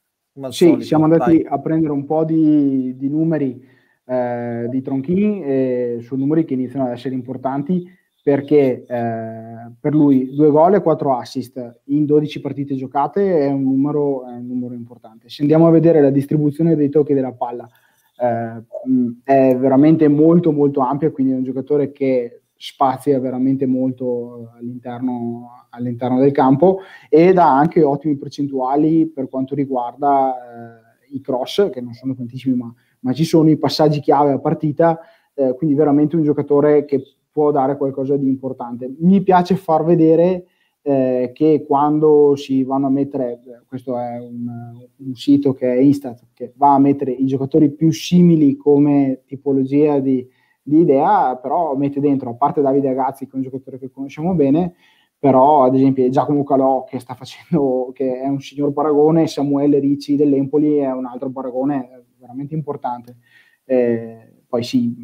Sì, solito, siamo andati vai. a prendere un po' di, di numeri eh, di Tronchini eh, su numeri che iniziano ad essere importanti perché eh, per lui due gol e quattro assist in 12 partite giocate è un, numero, è un numero importante. Se andiamo a vedere la distribuzione dei tocchi della palla, eh, è veramente molto molto ampia, quindi è un giocatore che spazia veramente molto all'interno, all'interno del campo ed ha anche ottime percentuali per quanto riguarda eh, i cross, che non sono tantissimi ma ma ci sono i passaggi chiave a partita, eh, quindi veramente un giocatore che può dare qualcosa di importante. Mi piace far vedere eh, che quando si vanno a mettere, questo è un, un, sito che è Instat, che va a mettere i giocatori più simili come tipologia di, di idea, però mette dentro, a parte Davide Agazzi, che è un giocatore che conosciamo bene, però ad esempio Giacomo Calò che sta facendo, che è un signor paragone, Samuele Ricci dell'Empoli è un altro paragone veramente importante. Eh, poi sì,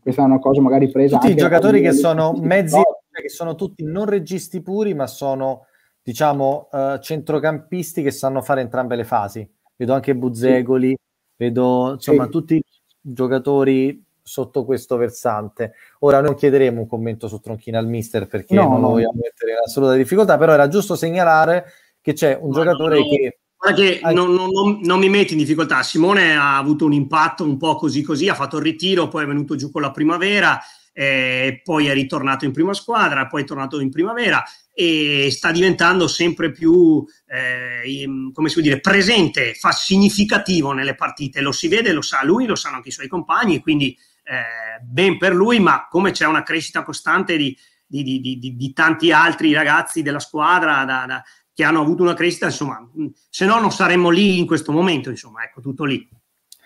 questa è una cosa magari presa. Tutti i giocatori che sono mezzi, che sono tutti non registi puri, ma sono diciamo uh, centrocampisti che sanno fare entrambe le fasi. Vedo anche Buzzegoli, sì. vedo insomma sì. tutti i giocatori sotto questo versante. Ora non chiederemo un commento su Tronchina al mister perché no, non lo vogliamo mettere in assoluta difficoltà, però era giusto segnalare che c'è un no, giocatore no, che che non, non, non, mi metti in difficoltà. Simone ha avuto un impatto un po' così così, ha fatto il ritiro, poi è venuto giù con la primavera, eh, poi è ritornato in prima squadra, poi è tornato in primavera e sta diventando sempre più, eh, come si può dire, presente, fa significativo nelle partite. Lo si vede, lo sa lui, lo sanno anche i suoi compagni, quindi eh, ben per lui, ma come c'è una crescita costante di, di, di, di, tanti altri ragazzi della squadra da, da, che hanno avuto una crescita, insomma, se no non saremmo lì in questo momento, insomma, ecco, tutto lì.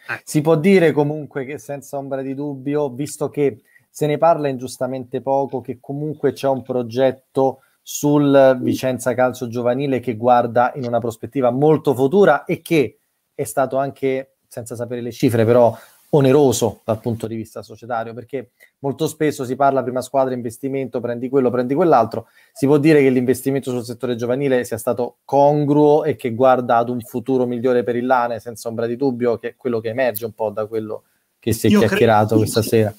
Ecco. Si può dire comunque che senza ombra di dubbio, visto che se ne parla ingiustamente poco, che comunque c'è un progetto sul Vicenza Calcio Giovanile che guarda in una prospettiva molto futura e che è stato anche, senza sapere le cifre, però oneroso dal punto di vista societario, perché molto spesso si parla prima squadra, investimento, prendi quello, prendi quell'altro. Si può dire che l'investimento sul settore giovanile sia stato congruo e che guarda ad un futuro migliore per il Lane, senza ombra di dubbio, che è quello che emerge un po' da quello che si è Io chiacchierato credo, questa sera.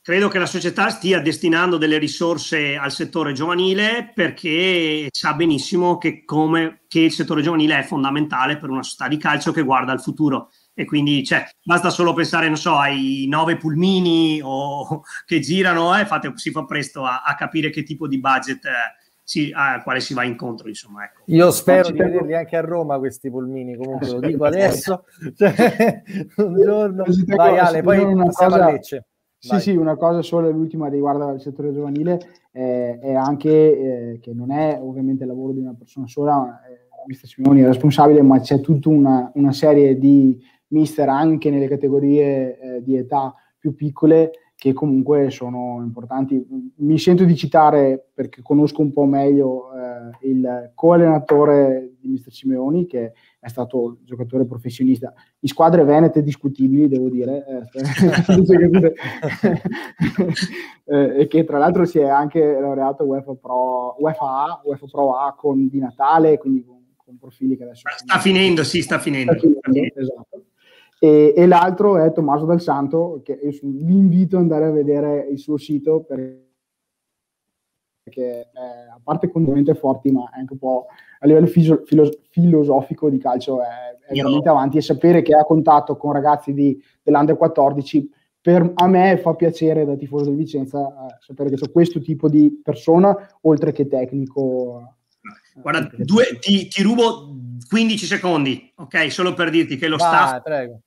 Credo che la società stia destinando delle risorse al settore giovanile perché sa benissimo che, come, che il settore giovanile è fondamentale per una società di calcio che guarda al futuro e quindi cioè, basta solo pensare, non so, ai nove pulmini o, che girano e eh, fate, si fa presto a, a, capire che tipo di budget eh, si, al quale si va incontro. Insomma, ecco. Io spero di vederli anche a Roma questi pulmini, comunque lo dico adesso. cioè, un giorno... Vai Ale, poi una cosa... a Lecce. Sì, sì, una cosa solo, l'ultima riguarda il settore giovanile, eh, è anche eh, che non è ovviamente il lavoro di una persona sola, eh, mister Simoni è responsabile, ma c'è tutta una, una serie di mister anche nelle categorie eh, di età più piccole che comunque sono importanti. Mi sento di citare, perché conosco un po' meglio eh, il co-allenatore di Mister Simeoni, che è stato giocatore professionista in squadre venete discutibili, devo dire, eh, eh, e che tra l'altro si è anche laureato UEFA Pro, UEFA, UEFA Pro A con Di Natale, quindi con, con profili che adesso... Sta finendo, sì, sta finendo. Sta finendo, esatto. E, e, l'altro è Tommaso Del Santo, che vi invito ad andare a vedere il suo sito perché è, a parte condimente forti, ma è anche un po' a livello filo, filo, filosofico di calcio è, è veramente avanti e sapere che ha contatto con ragazzi di, dell'Under 14 per, a me fa piacere da tifoso del Vicenza eh, sapere che c'è questo tipo di persona oltre che tecnico. Guarda, due, ti, ti, rubo 15 secondi, ok? Solo per dirti che lo Vai, staff prego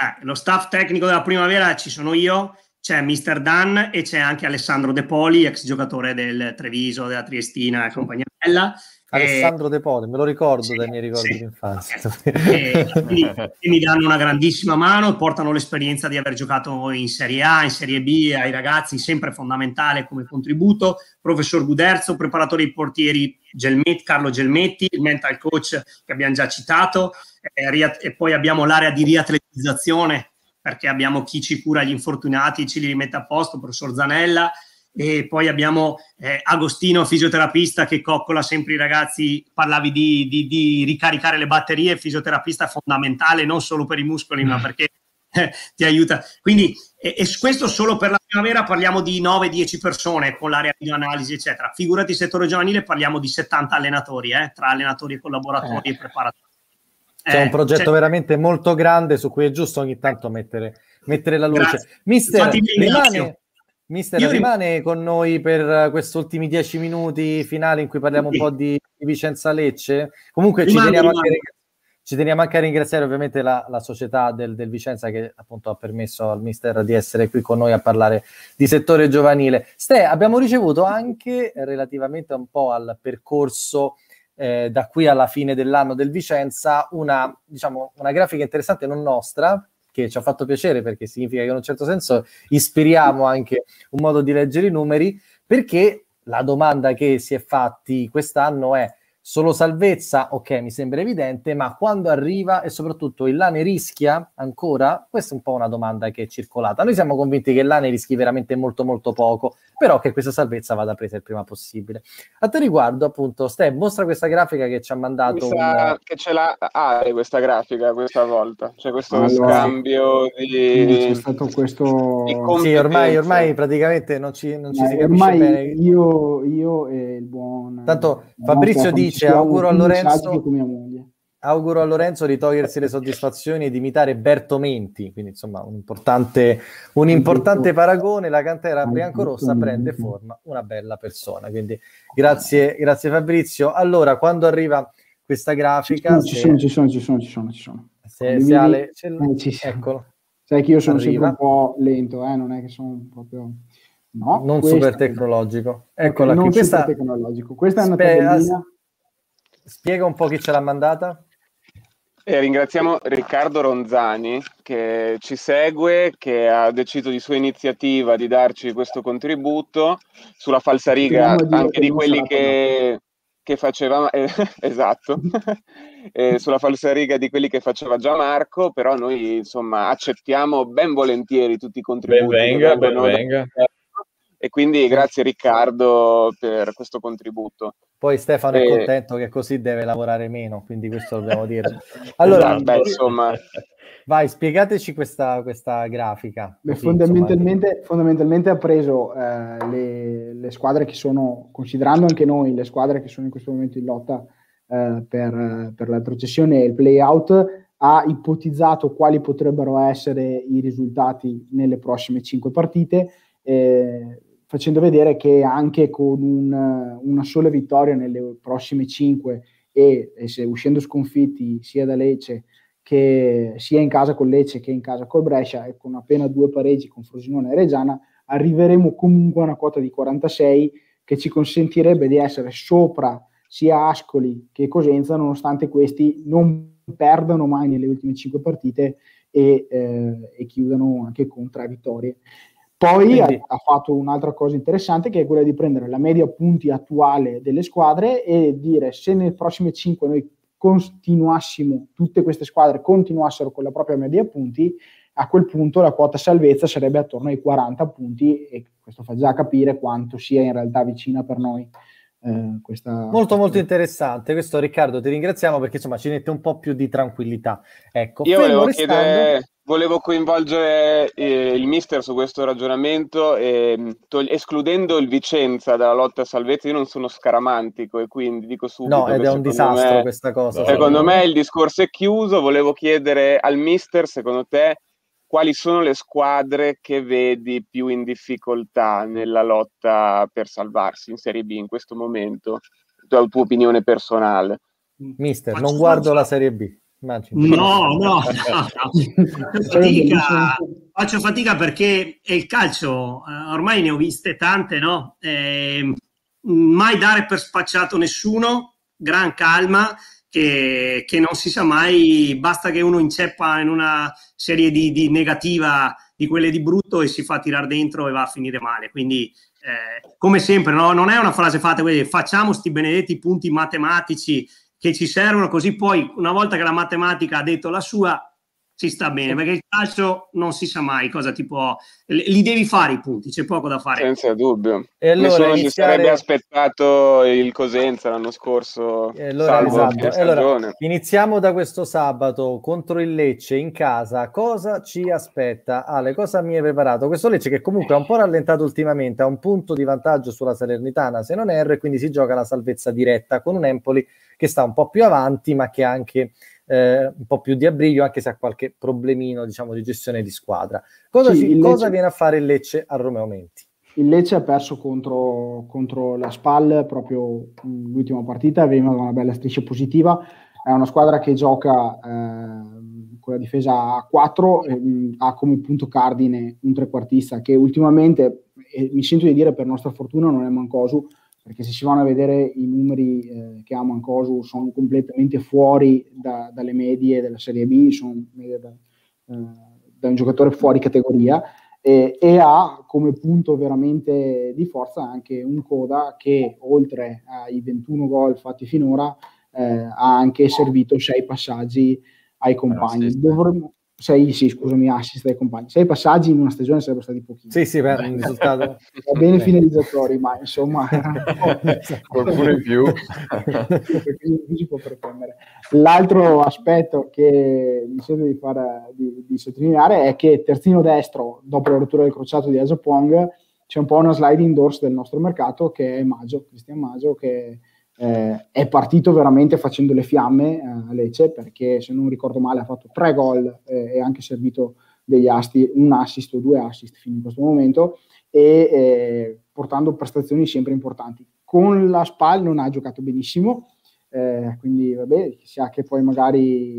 eh, lo staff tecnico della primavera ci sono io, c'è Mister Dan e c'è anche Alessandro De Poli, ex giocatore del Treviso, della Triestina e compagnia bella. Alessandro De Poli, me lo ricordo sì, dai miei ricordi sì. di infanzia. E, e, mi danno una grandissima mano, portano l'esperienza di aver giocato in Serie A, in Serie B ai ragazzi, sempre fondamentale come contributo. Professor Guderzo, preparatore dei portieri Gelmetti, Carlo Gelmetti, il mental coach che abbiamo già citato, e, e poi abbiamo l'area di riatletizzazione perché abbiamo chi ci cura gli infortunati, ci li rimette a posto, professor Zanella, e poi abbiamo eh, Agostino, fisioterapista, che coccola sempre i ragazzi. Parlavi di, di, di ricaricare le batterie, fisioterapista fondamentale non solo per i muscoli, ma mm. perché eh, ti aiuta. Quindi, e, e, questo solo per la primavera parliamo di 9-10 persone con l'area di analisi, eccetera. Figurati il settore giovanile, parliamo di 70 allenatori, eh, tra allenatori e collaboratori eh. e preparatori. C'è un eh, progetto c'è... veramente molto grande su cui è giusto ogni tanto mettere, mettere la luce. Grazie. Mister, rimane, Mister, Io rimane con noi per questi ultimi dieci minuti finali in cui parliamo sì. un po' di, di Vicenza Lecce. Comunque ci teniamo, anche, ci teniamo, anche, a ringraziare ovviamente la, la società del, del, Vicenza che appunto ha permesso al Mister di essere qui con noi a parlare di settore giovanile. Ste, abbiamo ricevuto anche relativamente un po' al percorso eh, da qui alla fine dell'anno del Vicenza una, diciamo, una grafica interessante non nostra che ci ha fatto piacere perché significa che in un certo senso ispiriamo anche un modo di leggere i numeri, perché la domanda che si è fatti quest'anno è Solo salvezza, ok, mi sembra evidente, ma quando arriva e soprattutto il Lane rischia ancora? Questa è un po' una domanda che è circolata. Noi siamo convinti che il Lane rischi veramente molto molto poco, però che questa salvezza vada presa il prima possibile. A te riguardo, appunto, Steph, mostra questa grafica che ci ha mandato. Un... Che ce l'ha Ale questa grafica questa volta, c'è questo allora, scambio di... C'è stato questo... Sì, ormai, ormai praticamente non ci, non ci si capisce bene. Io, io e il buon... Tanto Fabrizio dice dice auguro a Lorenzo auguro a Lorenzo di togliersi le soddisfazioni e di imitare Bertomenti, quindi insomma un importante, un importante paragone, la cantera biancorossa prende forma una bella persona, quindi grazie, grazie Fabrizio. Allora, quando arriva questa grafica... Ci sono, ci sono, ci sono, ci sono, ci sono. Se, se Ale, ce eh, eccolo. Sai che io sono arriva. sempre un po' lento, eh? non è che sono proprio... No, non super tecnologico. Eccola non qui. Questa, tecnologico. Questa è una spe- tabellina Spiega un po' chi ce l'ha mandata. E ringraziamo Riccardo Ronzani che ci segue, che ha deciso di sua iniziativa di darci questo contributo sulla falsariga anche di quelli che, che faceva eh, esatto eh, sulla falsariga di quelli che faceva già Marco però noi insomma accettiamo ben volentieri tutti i contributi ben venga, ben venga. E quindi grazie Riccardo per questo contributo poi Stefano e... è contento che così deve lavorare meno, quindi questo dobbiamo dire. Allora, Beh, insomma... vai, spiegateci questa, questa grafica. Beh, così, fondamentalmente, fondamentalmente, ha preso eh, le, le, squadre che sono, considerando anche noi, le squadre che sono in questo momento in lotta eh, per, per la retrocessione e il play-out, ha ipotizzato quali potrebbero essere i risultati nelle prossime cinque partite. Eh, facendo vedere che anche con un, una sola vittoria nelle prossime 5 e, e se uscendo sconfitti sia da Lecce che sia in casa con Lecce che in casa con Brescia e con appena due pareggi con Frosinone e Reggiana arriveremo comunque a una quota di 46 che ci consentirebbe di essere sopra sia Ascoli che Cosenza nonostante questi non perdano mai nelle ultime 5 partite e, eh, e chiudano anche con tre vittorie. Poi ha, ha, fatto un'altra cosa interessante che è quella di prendere la media punti attuale delle squadre e dire se nelle prossime 5 noi continuassimo, tutte queste squadre continuassero con la propria media punti, a quel punto la quota salvezza sarebbe attorno ai 40 punti e questo fa già capire quanto sia in realtà vicina per noi. Eh, questa, molto questa... molto interessante. Questo Riccardo ti ringraziamo perché insomma ci mette un po' più di tranquillità. Ecco io volevo restando... chiedere volevo coinvolgere eh, il mister su questo ragionamento, eh, tog- escludendo il Vicenza dalla lotta a salvezza, io non sono scaramantico e quindi dico subito... No, ed è un disastro me, questa cosa. Secondo me. il discorso è chiuso, volevo chiedere al mister, secondo te, quali sono le squadre che vedi più in difficoltà nella lotta per salvarsi in Serie B in questo momento? La tua opinione personale. Mister, non guardo la Serie B. Immagino. No, no, faccio, fatica, faccio fatica perché è il calcio, eh, ormai ne ho viste tante, no? Eh, mai dare per spacciato nessuno, gran calma, che, che, non si sa mai, basta che uno inceppa in una serie di, di negativa di quelle di brutto e si fa tirare dentro e va a finire male. Quindi, eh, come sempre, no? non è una frase fatta, facciamo sti benedetti punti matematici che ci servono, così poi una volta che la matematica ha detto la sua, ci sta bene, perché il calcio non si sa mai cosa ti può... Li devi fare i punti, c'è poco da fare. Senza dubbio. E allora Nessuno iniziare... si sarebbe aspettato il Cosenza l'anno scorso, e allora, esatto. e allora, iniziamo da questo sabato contro il Lecce in casa. Cosa ci aspetta? Ale, cosa mi hai preparato? Questo Lecce che comunque ha un po' rallentato ultimamente, ha un punto di vantaggio sulla Salernitana, se non erro, e quindi si gioca la salvezza diretta con un Empoli che sta un po' più avanti, ma che anche eh, un po' più di abbriglio, anche se ha qualche problemino diciamo, di gestione di squadra. Cosa, sì, ci, cosa viene a fare il Lecce a Romeo Menti? Il Lecce ha perso contro, contro la SPAL proprio l'ultima partita, veniva da una bella striscia positiva. È una squadra che gioca eh, con la difesa a 4, eh, ha come punto cardine un trequartista che ultimamente, eh, mi sento di dire per nostra fortuna, non è Mancosu, perché se si vanno a vedere i numeri eh, che ha Mancosu sono completamente fuori da, dalle medie della Serie B, sono da, eh, da un giocatore fuori categoria e, e, ha come punto veramente di forza anche un coda che oltre ai 21 gol fatti finora eh, ha anche servito sei passaggi ai compagni. Dovremmo, sei, sì, scusami, assist ai compagni. Sei passaggi in una stagione sarebbero stati pochini. Sì, sì, per un risultato. Va bene finalizzatori, ma insomma... Qualcuno in più. si può pretendere. L'altro aspetto che mi sento di, far, di, di, sottolineare è che terzino destro, dopo la rottura del crociato di Asapong, c'è un po' una sliding doors del nostro mercato che è Maggio, Cristian Maggio, che eh, è partito veramente facendo le fiamme eh, a Lecce perché se non ricordo male ha fatto tre gol eh, e anche servito degli asti, un assist o due assist fino in questo momento e eh, portando prestazioni sempre importanti. Con la SPAL non ha giocato benissimo, eh, quindi vabbè, sia che poi magari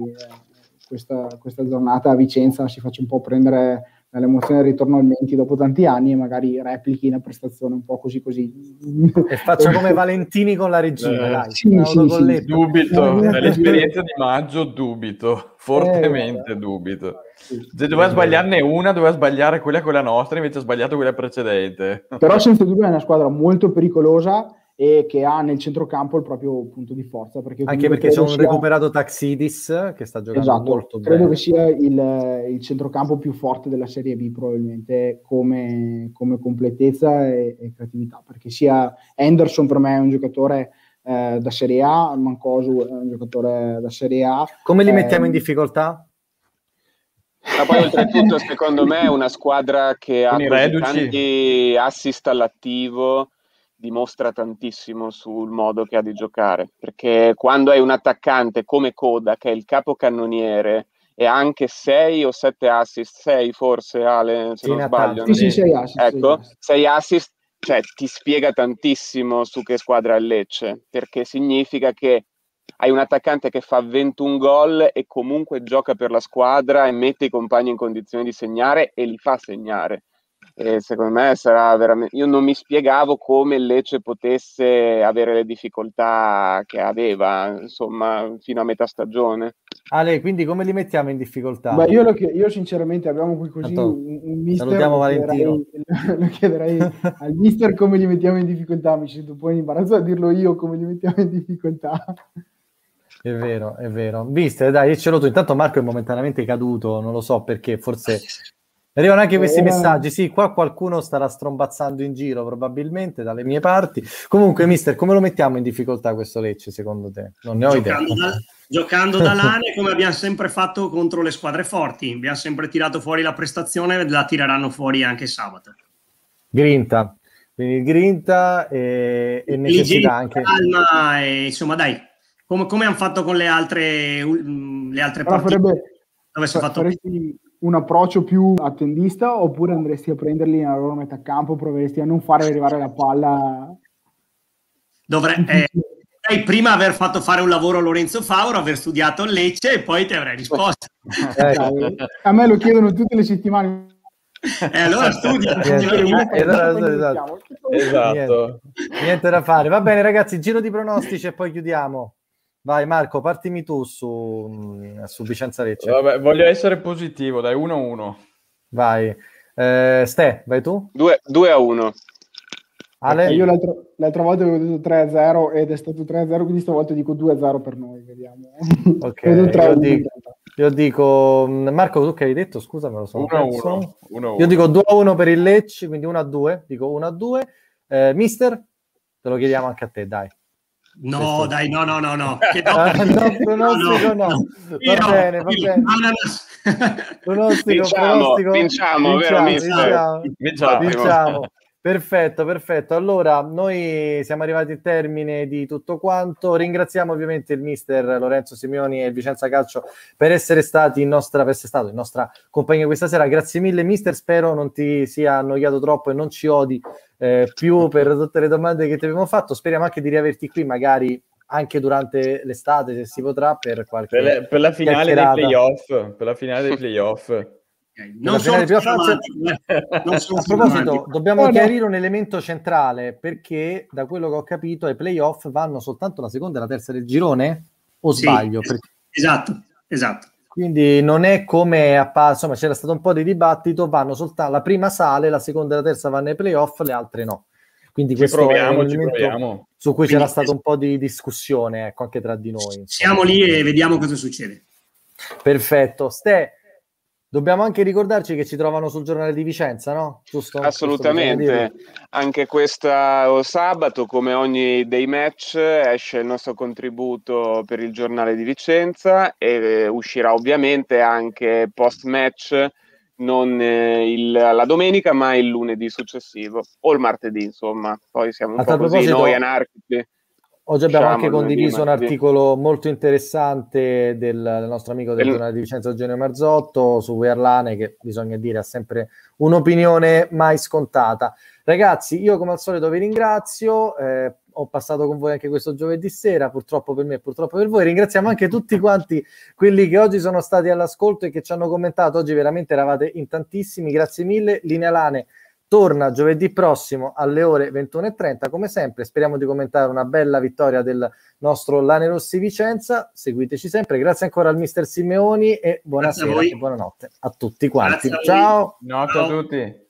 questa, questa giornata a Vicenza si faccia un po' prendere l'emozione del ritorno al Menti dopo tanti anni e magari replichi una prestazione un po' così così. E faccia come Valentini con la regina, eh, dai. Sì, sì, sì, dubito, nell'esperienza di maggio dubito, fortemente eh, dubito. Se doveva sbagliarne una, doveva sbagliare quella con la nostra, invece ha sbagliato quella precedente. Però senza dubbio è una squadra molto pericolosa e che ha nel centrocampo il proprio punto di forza. Perché Anche perché c'è un sia... recuperato Taxidis che sta giocando esatto, molto credo bene. Credo che sia il, il, centrocampo più forte della Serie B probabilmente come, come completezza e, e, creatività, perché sia Anderson per me è un giocatore eh, da Serie A, Mancosu è un giocatore da Serie A. Come li mettiamo eh, in difficoltà? Ma poi oltretutto secondo me è una squadra che ha tanti assist all'attivo dimostra tantissimo sul modo che ha di giocare, perché quando hai un attaccante come Coda, che è il capocannoniere, e anche 6 o 7 assist, 6 forse Ale, se non sbaglio. Sì, sì, 6 assist. Ecco, 6 assist cioè, ti spiega tantissimo su che squadra è Lecce, perché significa che hai un attaccante che fa 21 gol e comunque gioca per la squadra e mette i compagni in condizione di segnare e li fa segnare. E secondo me sarà veramente. Io non mi spiegavo come il Lecce potesse avere le difficoltà che aveva, insomma, fino a metà stagione. Ale, quindi come li mettiamo in difficoltà? Beh, io, ch- io sinceramente abbiamo qui così Tanto, un, un mister. Salutiamo Valentino. Lo chiederei al mister come li mettiamo in difficoltà. Mi sento un po' in imbarazzo a dirlo io come li mettiamo in difficoltà. È vero, è vero. Viste, dai, ce l'ho tu. Intanto Marco è momentaneamente caduto, non lo so perché, forse Arrivano anche questi messaggi. Sì, qua qualcuno starà strombazzando in giro, probabilmente dalle mie parti. Comunque, mister, come lo mettiamo in difficoltà questo Lecce, secondo te? Non ne ho giocando idea. Da, giocando da lane come abbiamo sempre fatto contro le squadre forti. Abbiamo sempre tirato fuori la prestazione, la tireranno fuori anche sabato. Grinta. Quindi grinta e, e necessità anche. Calma e insomma, dai, come, come hanno fatto con le altre, le altre partite. Farebbe, dove si è fatto un approccio più attendista oppure andresti a prenderli nella loro metà campo, proveresti a non fare arrivare la palla? Dovrei eh, prima aver fatto fare un lavoro a Lorenzo Fauro, aver studiato Lecce e poi ti avrei risposto. Eh, a me lo chiedono tutte le settimane. E eh, allora studia. esatto. esatto. Niente. Niente da fare. Va bene ragazzi, giro di pronostici e poi chiudiamo. Vai Marco, partimi tu su, mm, su Vicenza Lecce. Vabbè, voglio essere positivo, dai 1-1. Vai. Eh, Ste, vai tu? 2, a 1. Ale? Io l'altro, l'altra volta avevo detto 3-0 ed è stato 3-0, quindi stavolta dico 2-0 per noi, vediamo. Ok, io dico, io dico, mm, Marco, tu che hai detto? Scusa, me lo so. 1-1. Io dico 2-1 per il Lecce, quindi 1-2. Dico 1-2. Eh, mister, te lo chiediamo anche a te, dai. No, Questo... dai, no, no, no, no. Che ah, no, pronostico no. no. Va no, bene, va bene. Pronostico, vinciamo, pronostico. Vinciamo, vinciamo, vinciamo, vinciamo, vinciamo. Perfetto, perfetto. Allora, noi siamo arrivati al termine di tutto quanto. Ringraziamo ovviamente il mister Lorenzo Simeoni e il Vicenza Calcio per essere stati in nostra, per essere stato in nostra compagnia questa sera. Grazie mille, mister. Spero non ti sia annoiato troppo e non ci odi eh, più per tutte le domande che ti abbiamo fatto. Speriamo anche di riaverti qui, magari anche durante l'estate, se si potrà, per qualche per, le, per la finale dei playoff. Per la finale dei playoff. Non sono non sono a proposito, dobbiamo oh, chiarire no. un elemento centrale perché da quello che ho capito ai playoff vanno soltanto la seconda e la terza del girone o sì, sbaglio? Perché... Esatto, esatto. Quindi non è come a, insomma c'era stato un po' di dibattito, vanno soltanto la prima sale, la seconda e la terza vanno ai playoff, le altre no. Quindi ci questo proviamo, è un elemento su cui c'era stato un po' di discussione ecco, anche tra di noi. Siamo lì e vediamo cosa succede. Perfetto. Ste, Dobbiamo anche ricordarci che ci trovano sul giornale di Vicenza, no? Giusto? Assolutamente. Anche questo sabato, come ogni day match, esce il nostro contributo per il giornale di Vicenza e uscirà ovviamente anche post match non eh, il, la domenica, ma il lunedì successivo o il martedì, insomma. Poi siamo un A po' così noi anarchici. Oggi abbiamo diciamo, anche condiviso un articolo molto interessante del, del nostro amico del giornale di Vicenza Eugenio Marzotto su Wearlane che bisogna dire ha sempre un'opinione mai scontata. Ragazzi, io come al solito vi ringrazio, eh, ho passato con voi anche questo giovedì sera, purtroppo per me e purtroppo per voi. Ringraziamo anche tutti quanti quelli che oggi sono stati all'ascolto e che ci hanno commentato. Oggi veramente eravate in tantissimi, grazie mille. Linea Lane torna giovedì prossimo alle ore 21.30 come sempre. Speriamo di commentare una bella vittoria del nostro Lane Rossi Vicenza. Seguiteci sempre. Grazie ancora al mister Simeoni e buonasera e buonanotte a tutti quanti. Ciao. Notte a tutti